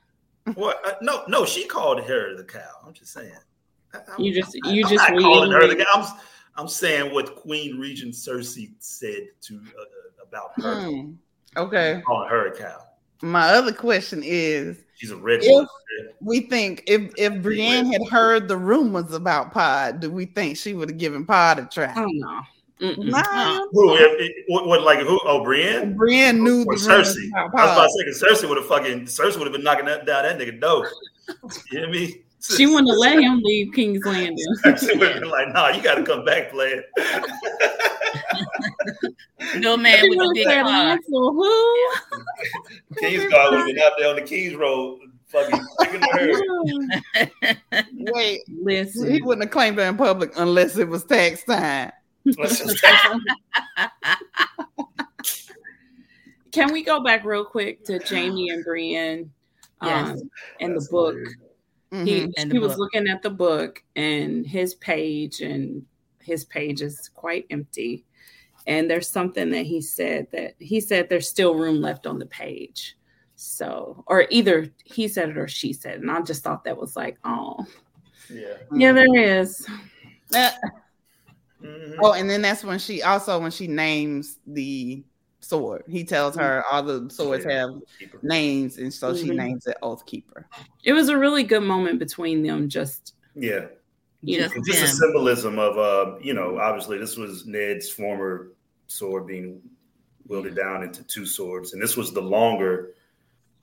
What? Uh, no, no. She called her the cow. I'm just saying. I, you just, you I'm just calling her the cow. I'm, I'm saying what Queen Regent Cersei said to uh, about her. Hmm. Okay. Calling her a cow. My other question is She's a rich. If we think if if Brienne had heard the rumors about Pod, do we think she would have given Pod a try? Oh no. Nah. Who? If, what, what? Like who? Oh, Brienne. Brienne knew or the Cersei. I was about to say Cersei would have fucking Cersei would have been knocking that down that nigga door. <laughs> you hear me? She wouldn't have let him leave King's <laughs> Landing. She would have been like, "Nah, you got to come back, player." <laughs> no man with a big heart. Who? <laughs> Kingsguard would have been out there on the Kings Road, fucking <laughs> Wait, listen, he wouldn't have claimed it in public unless it was <laughs> tax time. Can we go back real quick to Jaime and Brienne um, yes. and the book? Mm-hmm. He, he was book. looking at the book and his page, and his page is quite empty. And there's something that he said that he said there's still room left on the page. So, or either he said it or she said it. And I just thought that was like, oh, yeah, yeah, there is. <laughs> Mm-hmm. Oh, and then that's when she also when she names the sword. He tells her all the swords have names, and so mm-hmm. she names it Oath Keeper. It was a really good moment between them. Just yeah, you know, just a symbolism of uh, you know, obviously this was Ned's former sword being wielded down into two swords, and this was the longer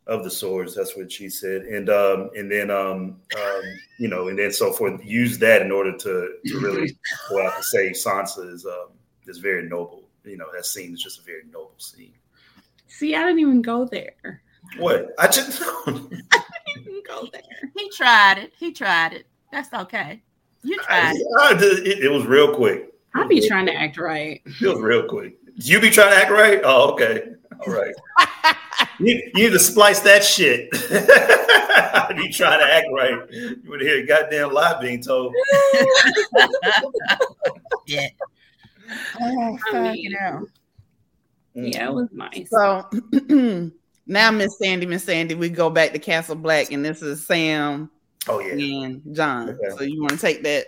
of the swords. That's what she said, and um, and then um, um, you know, and then so forth. Use that in order to to really <laughs> go out to say Sansa is um, is very noble. You know, that scene is just a very noble scene. See, I didn't even go there. What? I just <laughs> I didn't go there. He tried it. He tried it. That's okay. You tried I, <laughs> I, it. it. was real quick. I'll be trying to act right. It was real quick. You be trying to act right? Oh, okay. All right. <laughs> you, you need to splice that shit. <laughs> you trying to act right. You would hear a goddamn lie being told. yeah. Oh, I mean, you know. Mm. Yeah, it was nice. So <clears throat> now, Miss Sandy, Miss Sandy, we go back to Castle Black, and this is Sam. Oh yeah, and Jon. Okay. So you want to take that?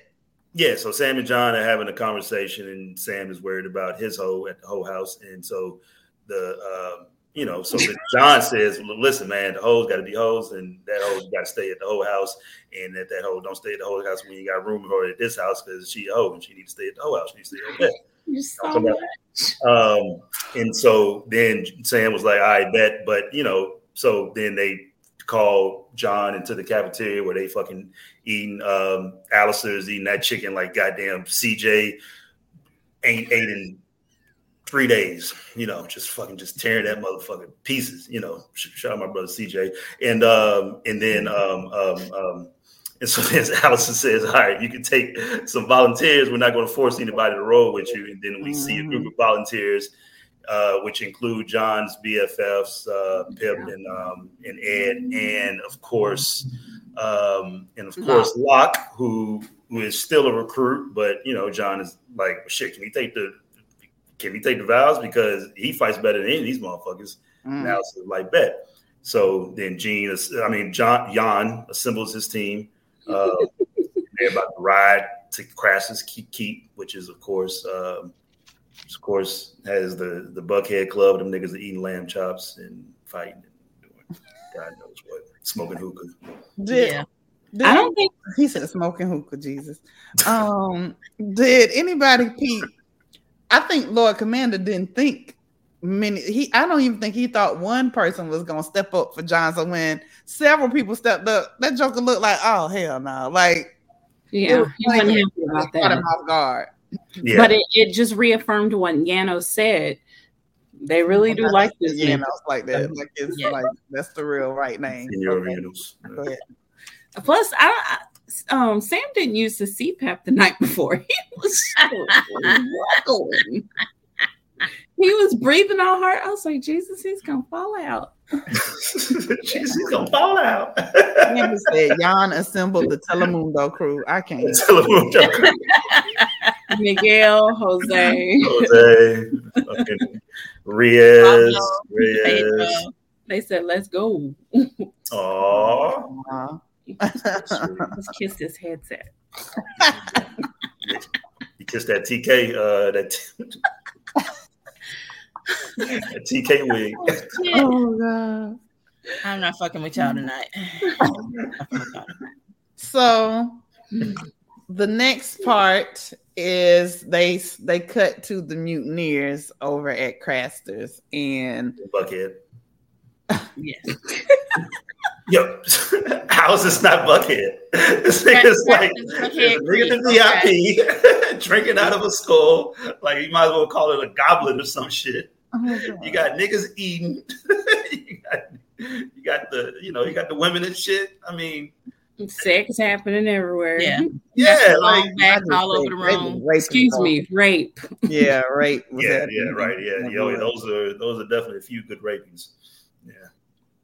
Yeah. So Sam and Jon are having a conversation, and Sam is worried about his hoe at the whole house, and so the uh, you know, so <laughs> Jon says, well, "Listen, man, the hoes got to be hoes, and that hoe got to stay at the whole house, and that that hoe don't stay at the whole house when you got room for her at this house because she a hoe and she needs to stay at the whole house. She needs to stay over there." So much. Um, and so then Sam was like, "I bet," but you know, so then they call Jon into the cafeteria where they fucking eating um Alliser's eating that chicken like goddamn CJ ain't ate in three days, you know, just fucking just tearing that motherfucker pieces, you know. Shout out my brother CJ. And um, and then um, um, um, and so <laughs> then Alliser says, All right, you can take some volunteers. We're not going to force anybody to roll with you. And then we see a group of volunteers, uh, which include Jon's BFFs, uh, Pyp and um, and Edd, and of course, um, and of course Locke, who who is still a recruit, but you know, Jon is like, shit, can we take the can he take the vows because he fights better than any of these motherfuckers? Mm. Now it's like bet. So then Gene, I mean Jon Jan assembles his team. Uh, <laughs> they're about to ride to Keep Keep, which is of course, um, of course, has the the Buckhead Club. Them niggas are eating lamb chops and fighting and doing God knows what, smoking hookah. Yeah. Did, I don't think he said smoking hookah. Jesus. Um, did anybody peep I think Lord Commander didn't think many. He I don't even think he thought one person was gonna step up for Johnson when several people stepped up. That Joker looked like oh hell no, like yeah, he wasn't happy about that. Him off guard. Yeah. But it, it just reaffirmed what Yano said. They really do like this. Yano like that. Like it's yeah. like that's the real right name. Okay. Plus, I, um, Sam didn't use the CPAP the night before. <laughs> He was struggling. he was breathing all hard. I was like, Jesus, he's gonna fall out. <laughs> Jesus, he's gonna fall out. <laughs> He said, Jan assembled the Telemundo crew. I can't. Telemundo crew. <laughs> Miguel, Jose, Jose, fucking Reyes, Reyes. They said, "Let's go." Aww. Let's kiss this headset. you kiss that TK, uh, that, t- that <laughs> TK wig. Oh, oh god. <laughs> I'm not fucking with y'all tonight. so the next part is they they cut to the mutineers over at Craster's and Buckhead. Yes. <laughs> Yo, how is this not Buckhead? This nigga's like nigga the VIP drinking out of a skull. Like you might as well call it a goblet or some shit. Oh you got niggas eating. <laughs> you, got, you got the you know you got the women and shit. I mean, sex happening everywhere. Yeah, yeah, like back all over the room. Rape Excuse me, rape. Yeah, rape. yeah, yeah, right. Yeah, yo, those are those are definitely a few good rapings. Yeah.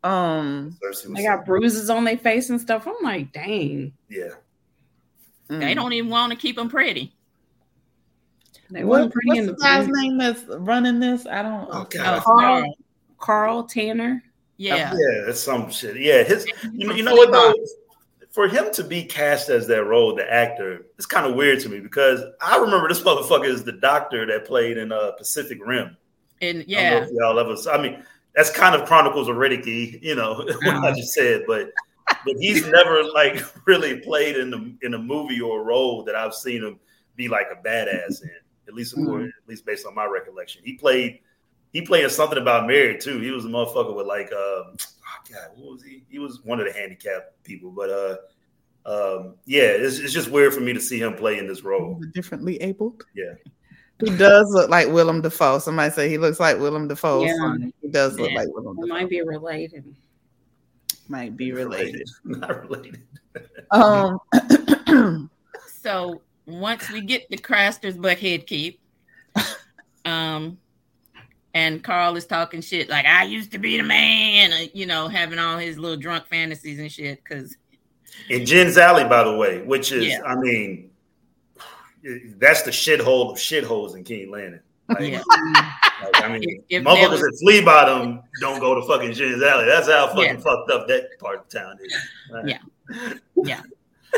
Um, they got bruises on their face and stuff. I'm like, dang. Yeah. Mm. They don't even want to keep them pretty. They what, pretty what's in the, the guy's name that's running this? I don't. Oh, God. Karl, Karl Tanner. Yeah. Yeah, that's some shit. Yeah, his. You, you know what though? For him to be cast as that role, the actor, it's kind of weird to me because I remember this <laughs> motherfucker is the doctor that played in uh, Pacific Rim. And yeah, y'all ever. I mean, that's kind of Chronicles of Riddick, you know, <laughs> what I just said, but but he's never like <laughs> really played in the in a movie or a role that I've seen him be like a badass in. At least mm-hmm. at least based on my recollection, he played he played something about Mary too. He was a motherfucker with like um, oh God, what was he? He was one of the handicapped people, but uh. Um, yeah, it's, it's just weird for me to see him play in this role. Differently abled. Yeah, he does look like Willem Dafoe. Somebody say he looks like Willem Dafoe. Yeah. He does look yeah. like Willem Dafoe. Might be related. Might be related. <laughs> Not related. um. so once we get the Craster's Buckhead Keep, <laughs> um, and Karl is talking shit like I used to be the man, uh, you know, having all his little drunk fantasies and shit. Because in Gin's Alley, by the way, which is, yeah. I mean that's the shithole of shitholes in King Landing. Like, yeah. like, I mean, if, if motherfuckers at Flea Bottom don't go to fucking Gin's Alley. That's how fucking yeah. fucked up that part of town is. Right? Yeah. Yeah.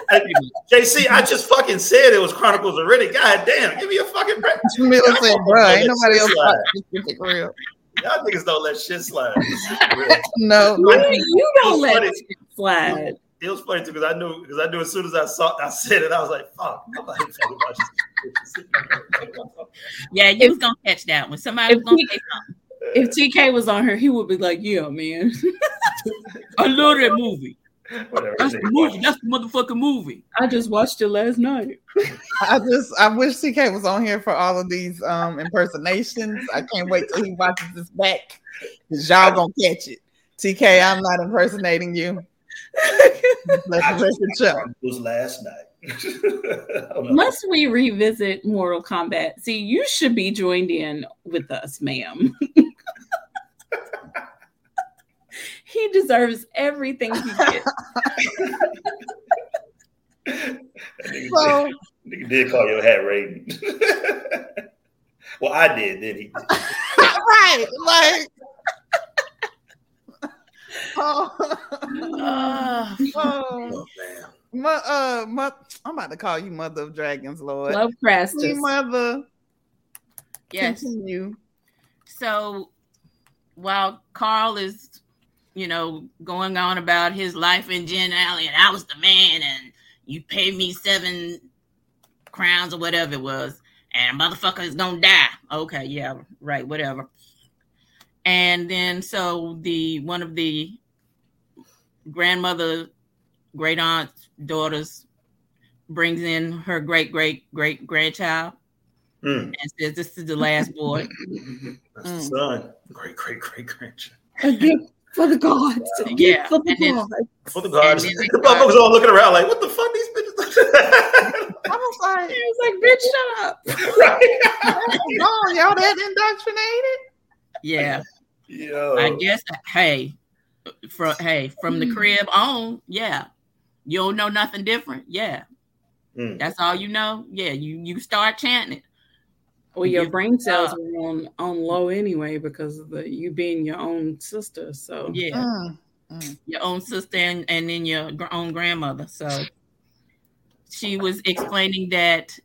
<laughs> JC, I just fucking said it was Chronicles of Riddick. God damn, give me a fucking break. <laughs> Listen, bro, ain't nobody else real. Y'all niggas don't let shit slide. <laughs> no, you don't let shit slide it was funny too because I knew because I knew as soon as I saw I said it, I was like, "Fuck, nobody fucking watches." yeah, you was gonna catch that when somebody was gonna say something. If TK was on her, he would be like, "Yeah, man, I love that movie." <laughs> Whatever. That's the movie. That's the motherfucking movie. I just watched it last night. I just I wish TK was on here for all of these um impersonations. I can't wait till he watches this back because y'all gonna catch it. TK, I'm not impersonating you. Let's it was last night. <laughs> Must we revisit Mortal Kombat? See, you should be joined in with us, ma'am. <laughs> he deserves everything he gets. <laughs> so, nigga did call your hat Raiden. <laughs> well, I did, then he? <laughs> right, like oh, oh, man. uh, my, I'm about to call you Mother of Dragons, Lord. Love Crastus. Mother. Yes. Continue. So while Carl is, you know, going on about his life in Gin Alley, and I was the man, and you paid me seven crowns or whatever it was, and a motherfucker is gonna die. Okay, yeah, right, whatever. And then so the one of the grandmother, great aunt's daughters brings in her great great great grandchild mm. and says, "This is the last boy." <laughs> That's mm. the son. Great great great grandchild. For the gods. Uh, yeah, for the then, gods. For the gods. The motherfuckers all looking around like, "What the fuck these bitches?" I was like, <laughs> I was like, bitch, shut up. <laughs> right. oh, y'all that indoctrinated? Yeah. Yeah. I guess. Uh, hey, from hey from the hmm. crib on, yeah. You don't know nothing different. Yeah. Mm. That's all you know. Yeah. You you start chanting it. Well, your brain cells are on on low anyway because of the you being your own sister. So yeah, mm. Mm. your own sister and, and then your own grandmother. So she was explaining that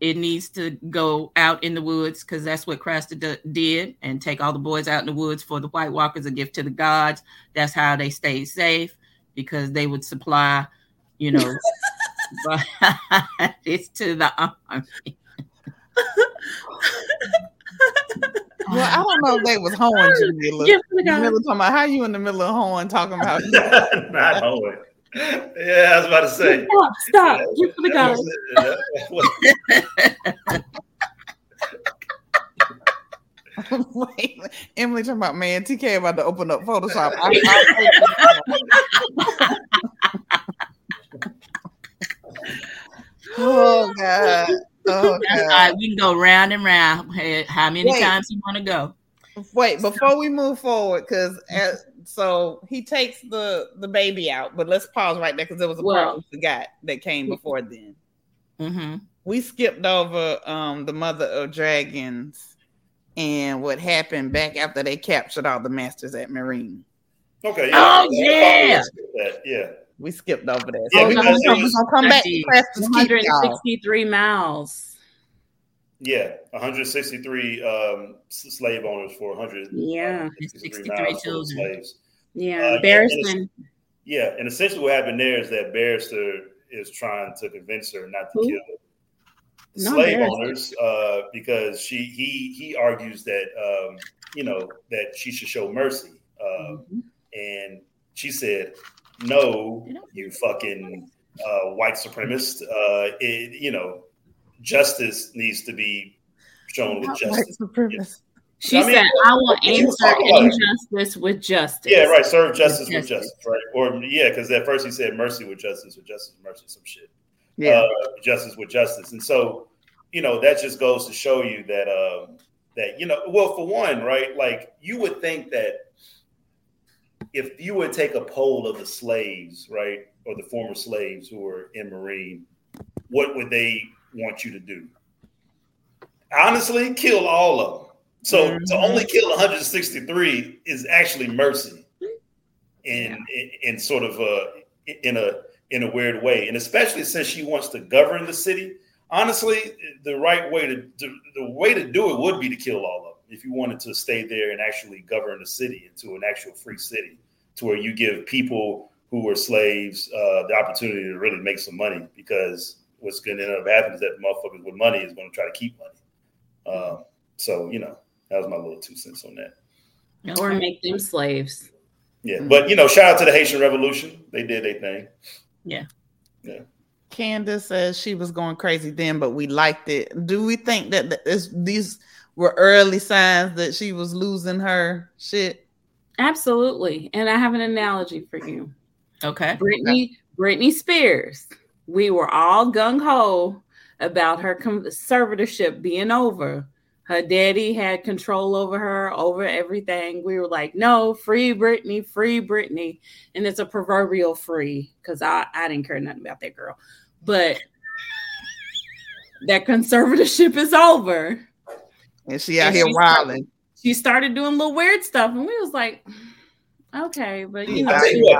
it needs to go out in the woods because that's what Craster d- did and take all the boys out in the woods for the White Walkers, a gift to the gods. That's how they stayed safe because they would supply, you know, <laughs> <laughs> it's to the army. Well, I don't know if they was hoeing Jamila. Yes, Jamila talking about how you in the middle of hoeing talking about not hoeing. Yeah, I was about to say. Stop, stop. Yeah, for the guy. Emily talking about man, TK about to open up Photoshop. I, I, oh God. Oh, <laughs> God. We can go round and round. How many Wait. times you want to go? Wait, before we move forward, because so he takes the the baby out, but let's pause right there because there was a well, part we forgot that came before then. Mm-hmm. We skipped over um the mother of dragons and what happened back after they captured all the masters at Meereen. Okay. Yeah. Oh yeah. Yeah. We skipped over that. So yeah, we're gonna, gonna come back to 163 miles. Yeah, 163 um, slave owners for 100. Yeah, 63 children. Slaves. Yeah, uh, Barristan. Yeah, and essentially what happened there is that Barristan is trying to convince her not to Who? kill the no, slave owners uh, because she he he argues that um, you know that she should show mercy, uh, mm-hmm. and she said no, you fucking uh, white supremacist. Uh, it, you know, justice needs to be shown with justice. She I mean, said, "I will answer injustice with justice." Yeah, right. Serve justice with, with justice. justice, right? Or yeah, because at first he said mercy with justice, or justice with mercy, some shit. Yeah, uh, justice with justice, and so you know that just goes to show you that um, that you know, well, for one, right? Like you would think that if you would take a poll of the slaves, right, or the former slaves who were in Meereen, what would they want you to do? Honestly, kill all of them. So mm-hmm. to only kill 163 is actually mercy, in, in, in sort of a in a in a weird way, and especially since she wants to govern the city. Honestly, the right way to, to the way to do it would be to kill all of them if you wanted to stay there and actually govern the city into an actual free city to where you give people who were slaves uh, the opportunity to really make some money because what's going to end up happening is that motherfuckers with money is going to try to keep money. Um, so, you know, that was my little two cents on that. Or make them slaves. Yeah. But, you know, shout out to the Haitian Revolution. They did their thing. Yeah. Yeah. Candace says she was going crazy then, but we liked it. Do we think that this, these were early signs that she was losing her shit? Absolutely. And I have an analogy for you. Okay. Britney, Britney Spears. We were all gung ho about her conservatorship being over. Her daddy had control over her, over everything. We were like, no, free Britney, free Britney. And it's a proverbial free because I, I didn't care nothing about that girl. But that conservatorship is over. And she out and here wilding she started doing little weird stuff, and we was like, okay, but you know, I, mean,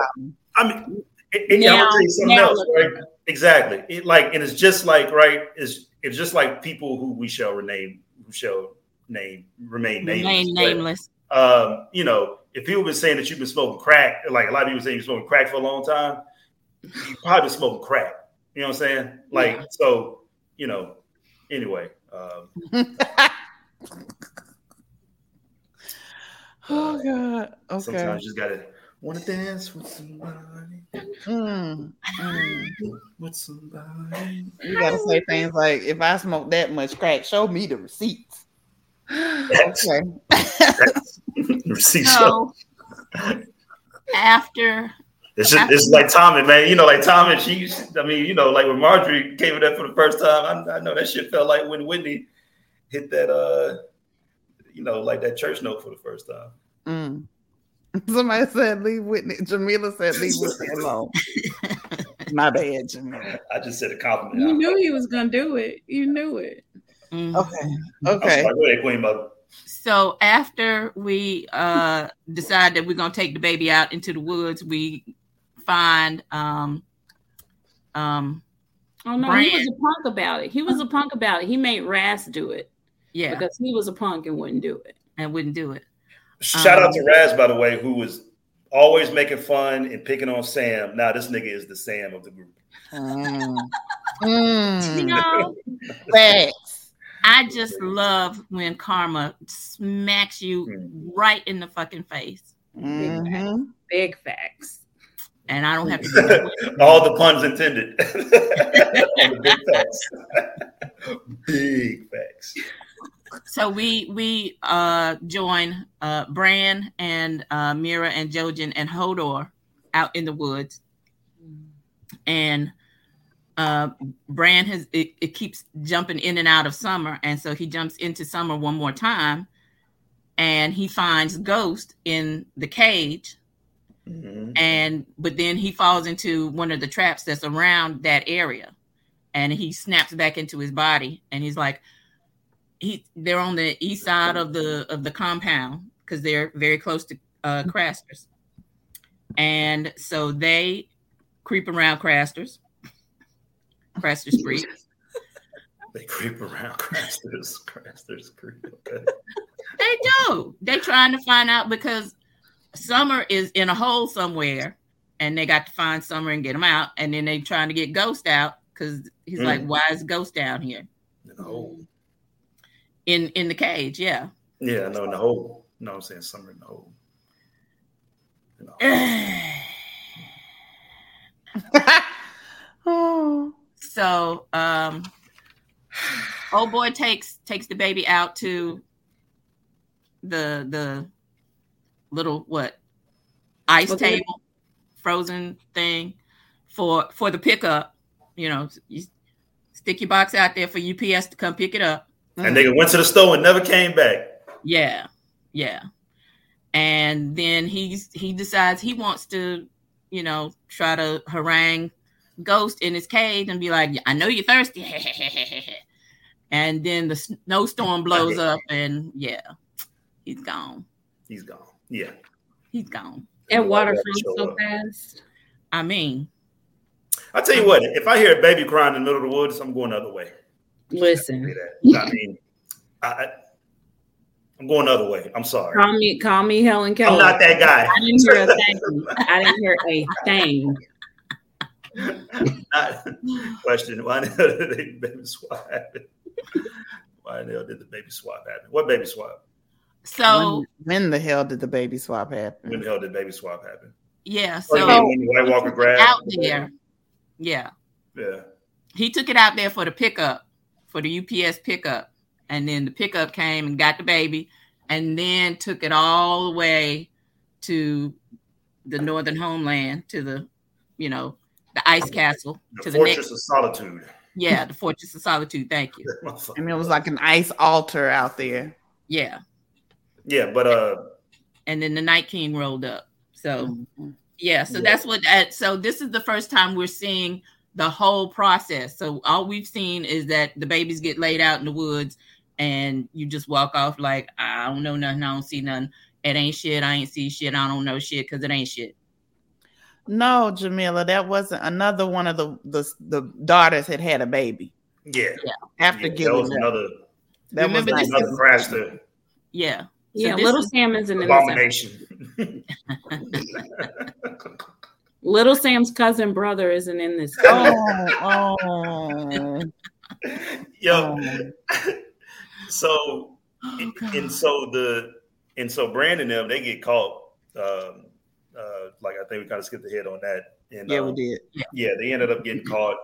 I mean, it, it, now, tell you something else, right? Exactly. It, like, and it's just like right. It's it's just like people who we shall rename, who shall name remain nameless. Remain nameless. But, um, you know, if people been saying that you've been smoking crack, like a lot of people saying you're smoking crack for a long time, you probably been smoking crack. You know what I'm saying? Like, yeah. so you know. Anyway. Um, <laughs> <sighs> Oh God. Okay. Sometimes you just gotta want to dance with somebody. Mm, mm. With somebody. You gotta say things like, "If I smoke that much crack, show me the receipts." okay. <laughs> Receipt so, after. It's just, it's like Tommy, man. You know, like Tommy. She, I mean, you know, like when Margaery came in there for the first time, I, I know that shit felt like when Whitney hit that uh you know, like that church note for the first time. Mm. <laughs> Somebody said leave Whitney. Jamila said leave Whitney alone. <laughs> My bad, Jamila. I just said a compliment. You knew he was gonna do it. You knew it. Mm-hmm. Okay. Okay. Sorry, go ahead, Queen Mother. So after we uh decide that we're gonna take the baby out into the woods, we find um um Oh no, Brand. he was a punk about it. He was a punk about it. He made Rast do it. Yeah. Because he was a punk and wouldn't do it. And wouldn't do it. Shout um, out to Rast, by the way, who was always making fun and picking on Sam. Now this nigga is the Sam of the group. Mm. mm. <laughs> You know, facts. I just love when karma smacks you mm. right in the fucking face. Mm-hmm. Big facts. And I don't have to <laughs> all the puns intended. the <laughs> big facts. big facts so we we uh join uh Bran and uh Meera and Jojen and Hodor out in the woods. And uh Bran has it, it keeps jumping in and out of summer, and so he jumps into summer one more time and he finds Ghost in the cage. Mm-hmm. And but then he falls into one of the traps that's around that area and he snaps back into his body and he's like, he they're on the east side of the of the compound because they're very close to uh Craster's. And so they creep around Craster's. Craster's creep. <laughs> they creep around Craster's. Craster's creep. Okay. <laughs> they do. They trying to find out because Summer is in a hole somewhere, and they got to find Summer and get him out. And then they trying to get Ghost out because he's mm. like, "Why is Ghost down here?" No in in the cage. Yeah. Yeah, no, in the hole. No, I'm saying summer in the hole. oh. <sighs> So, um, old boy takes takes the baby out to the the little what ice What's table, frozen thing for for the pickup. You know, you stick your box out there for UPS to come pick it up. And they went to the store and never came back. Yeah, yeah. And then he's he decides he wants to, you know, try to harangue Ghost in his cage and be like, "I know you're thirsty." <laughs> and then the snowstorm blows up, and yeah, he's gone. He's gone. Yeah, he's gone. And water flows so fast. I mean, I tell you what, if I hear a baby crying in the middle of the woods, I'm going the other way. Listen, I mean, I, I'm going the other way. I'm sorry. Call me, call me Helen Keller. I'm not that guy. I didn't hear a thing. I didn't hear a thing. <laughs> Not, question: Why did the baby swap happen? Why the hell did the baby swap happen? What baby swap? So when, when, the hell did the baby swap happen? When the hell did baby swap happen? Yeah. Oh, so oh, when White Walker grabbed out there. Yeah. Yeah. He took it out there for the pickup for the UPS pickup. And then the pickup came and got the baby and then took it all the way to the northern homeland, to the, you know, the ice castle. The to Fortress the next, of Solitude. Yeah, the Fortress of Solitude. Thank you. <laughs> I mean, it was like an ice altar out there. Yeah. Yeah, but uh and then the Night King rolled up. So mm-hmm. yeah, so yeah. that's what that so this is the first time we're seeing the whole process. So all we've seen is that the babies get laid out in the woods and you just walk off like, I don't know nothing, I don't see nothing. It ain't shit, I ain't see shit, I don't know shit because it ain't shit. No, Jamila, that wasn't another one of the the, the daughters had had a baby. Yeah. yeah. After yeah, giving that was another that Remember was like another crash there. Yeah. So yeah, little is, Salmon's an abomination. <laughs> <laughs> <laughs> Little Sam's cousin brother isn't in this. oh, oh. Yo. Oh. <laughs> so oh, and so the and so Brandon them they get caught. Um, uh, like I think we kind of skipped ahead on that. And yeah, um, we did. Yeah, they ended up getting caught,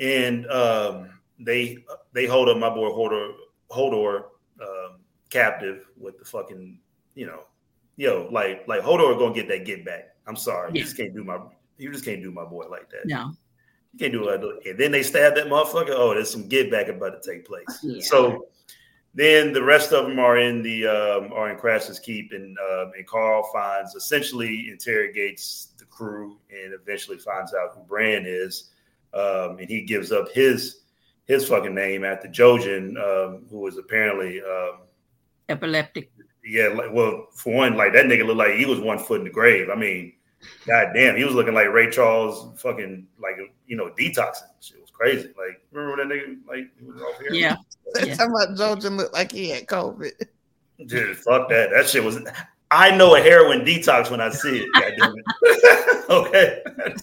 and um, they they hold up my boy Hodor Hodor um, captive with the fucking you know, yo like like Hodor gonna get that get back. I'm sorry. Yeah. You just can't do my you just can't do my boy like that. No. You can't do it. like that. And then they stab that motherfucker. Oh, there's some get back about to take place. Yeah. So then the rest of them are in the um, are in Craster's Keep, and um, and Karl finds essentially interrogates the crew and eventually finds out who Bran is, um, and he gives up his his fucking name after Jojen, um, who was apparently um, epileptic. Yeah, like, well, for one, like that nigga looked like he was one foot in the grave. I mean, god damn, he was looking like Ray Charles, fucking like you know detoxing. Shit was crazy. Like remember when that nigga? Like he was off here. Yeah. <laughs> yeah. Talking about Jojen looked like he had COVID. Dude, fuck that. That shit was. I know a heroin detox when I see it. <laughs> okay.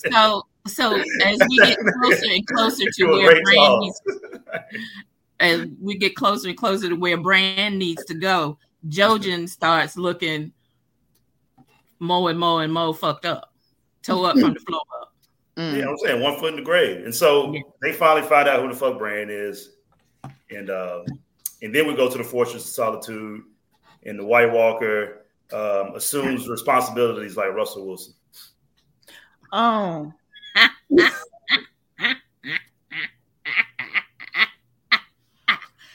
So so as we get closer and closer to where Bran needs, as we get closer and closer to where Bran needs to go, Jojen starts looking more and more and more fucked up, toe up from the floor up. Mm. Yeah, I'm saying one foot in the grave, and so yeah. they finally find out who the fuck Bran is, and um, and then we go to the Fortress of Solitude, and the White Walker um, assumes responsibilities like Russell Wilson. Oh, <laughs>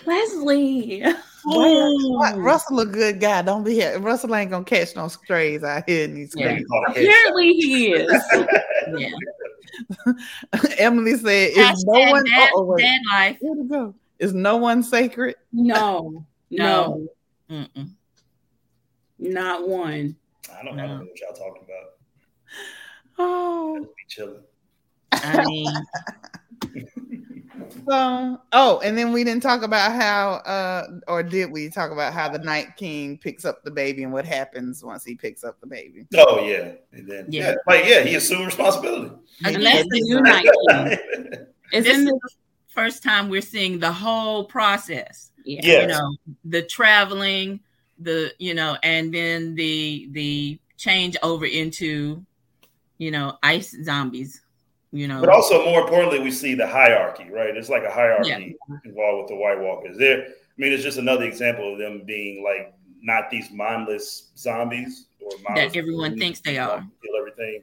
Leslie. Oh. Russell a good guy. Don't be here. Russell ain't gonna catch no strays out here in these yeah. Apparently he is. <laughs> yeah. <laughs> Emily said, "Is no one dad, oh, wait. dad life? Where to go? Is no one sacred? No, <laughs> no, no. not one. I don't no. know what y'all talking about. Oh, be chilling. I mean, so, oh, and then we didn't talk about how, uh, or did we talk about how the Night King picks up the baby and what happens once he picks up the baby? Oh yeah, and then yeah, yeah like yeah, he assumed responsibility. Unless <laughs> the new Night King. Is this the first time we're seeing the whole process. Yeah, yes. you know, the traveling, the you know, and then the the change over into you know, ice zombies, you know. But also, more importantly, we see the hierarchy, right? It's like a hierarchy yeah. involved with the White Walkers. There, I mean, it's just another example of them being like not these mindless zombies or that everyone thinks they are. Kill everything.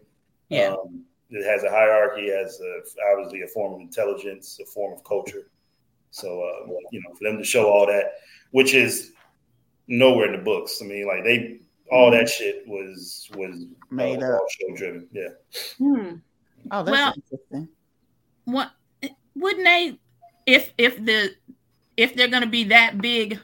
Yeah. Um, it has a hierarchy, has a, obviously a form of intelligence, a form of culture. So, uh, you know, for them to show all that, which is nowhere in the books. I mean, like they all that shit was was made uh, up, show driven. Yeah. Hmm. Oh, that's well, interesting. What wouldn't they? If if the if they're going to be that big,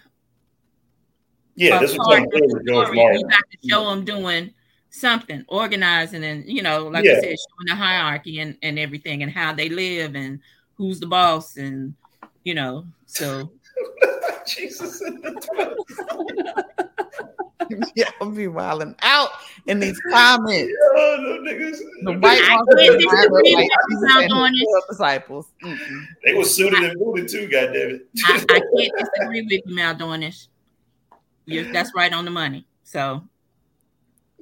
yeah, this is like George Martin. You got to show them doing something, organizing, and you know, like yeah. I said, showing the hierarchy and and everything, and how they live, and who's the boss, and you know, so. <laughs> Jesus. <laughs> <laughs> <laughs> yeah, I'll be wilding out in these comments. <laughs> Yeah, no niggas. The white like disciples. Mm-mm. They were suited and booted too, goddamn it. I, I can't <laughs> disagree with you, Maldornish. you that's right on the money. So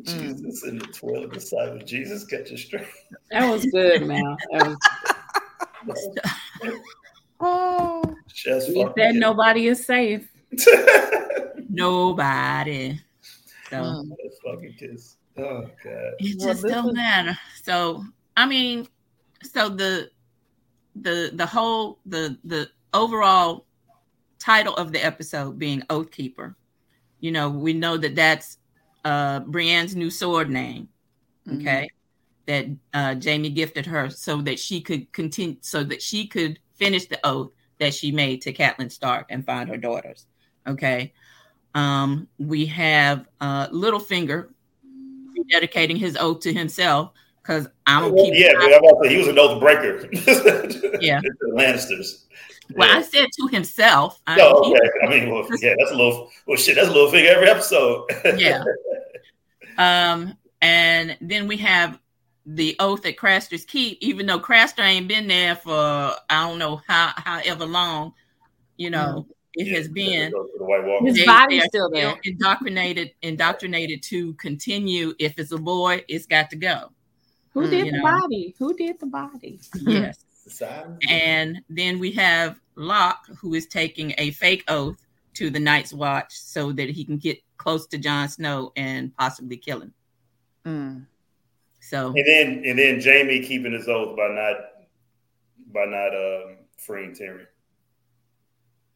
Jesus mm. and the twelve disciples. Jesus catch a straight. That was good, man. That Was... good. oh, Just he said nobody is safe. nobody. So mm. fucking kiss. Oh god. It just don't matter. So I mean, so the the the whole the the overall title of the episode being Oath Keeper. You know, we know that that's uh Brienne's new sword name. Mm-hmm. Okay. Mm-hmm. That uh Jaime gifted her so that she could continue so that she could finish the oath that she made to Catelyn Stark and find her daughters. Okay. Um, we have uh, Littlefinger dedicating his oath to himself because I'm well, keep. Yeah, man, he was an oath breaker. yeah, <laughs> the Lannisters. Well, I said to himself. I oh, okay. I mean, well, yeah, that's a little. Well, shit, that's a Littlefinger every episode. <laughs> yeah. Um, and then we have the oath at Craster's Keep, even though Craster ain't been there for I don't know how however long, you know, it yeah, has been his they, body's still there. indoctrinated, indoctrinated to continue. If it's a boy, it's got to go. Who did the know? body? Who did the body? Yes. <laughs> and then we have Locke, who is taking a fake oath to the Night's Watch so that he can get close to Jon Snow and possibly kill him. Mm. So and then and then Jaime keeping his oath by not by not um, freeing Tyrion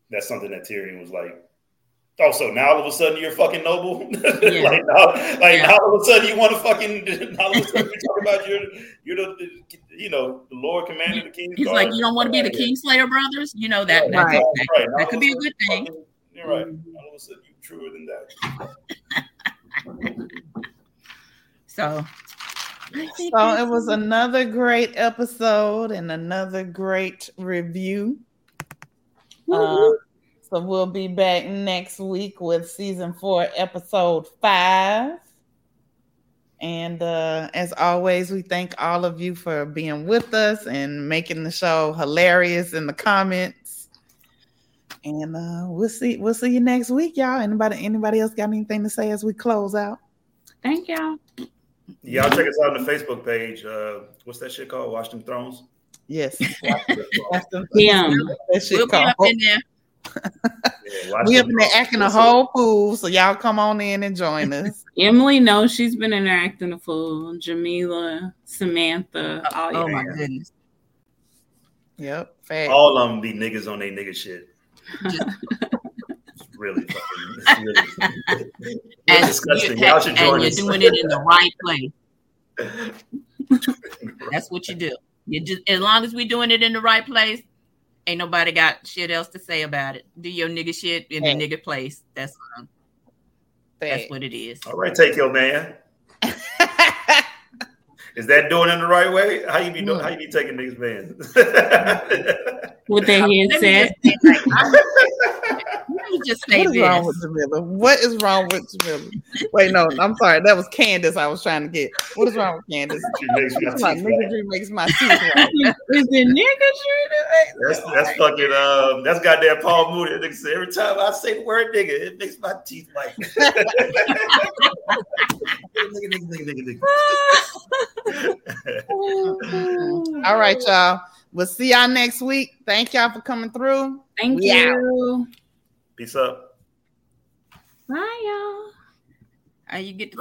that's something that Tyrion was like, Oh, so now all of a sudden you're fucking noble? <laughs> Yeah. like now, like yeah. now all of a sudden you want to fucking <laughs> now all of a sudden you talk about you're you're the you know the Lord commander the king. He's like you don't want to be the Kingslayer brothers. You know that right. that, that, right. that could be a good thing. Fucking, you're right. Mm-hmm. All of a sudden you're truer than that. <laughs> so. So it was another great episode and another great review. Uh, so we'll be back next week with season four, episode five. And uh, as always, we thank all of you for being with us and making the show hilarious in the comments. And uh, we'll see we'll see you next week, y'all. Anybody anybody else got anything to say as we close out? Thank y'all. Y'all check us out on the Facebook page. Uh, what's that shit called? Watch Dem Thrones. Yes. Yeah. <laughs> That shit we'll called. Be up in there we up in there acting a whole fool, so y'all come on in and join us. <laughs> Emily knows she's been interacting a fool. Jamila, Samantha, all oh, my goodness. Yep, fact. all of them be niggas on their nigga shit. <laughs> really fucking it's really, and disgusting. You, Y'all should join and us. you're doing it in the right place. That's what you do. You just as long as we're doing it in the right place, Ain't nobody got shit else to say about it. Do your nigga shit in the nigga place. That's um, that's what it is. All right, take your man. <laughs> is that doing it the right way? How you be doing? How you be taking niggas man? With their <laughs> headset <laughs> me just say what is this. wrong with Jamila? What is wrong with Jamila? Wait, no, I'm sorry. That was Candace I was trying to get. What is wrong with Candace? She makes my teeth nigga makes my teeth <laughs> Is it nigga That's, that's fucking, um, that's goddamn Paul Mooney. Nigga say, every time I say the word nigga, it makes my teeth white. <laughs> <laughs> nigga, nigga, nigga, nigga. All right, y'all. We'll see y'all next week. Thank y'all for coming through. Thank we you. Out. Peace up. Bye, y'all. How you get the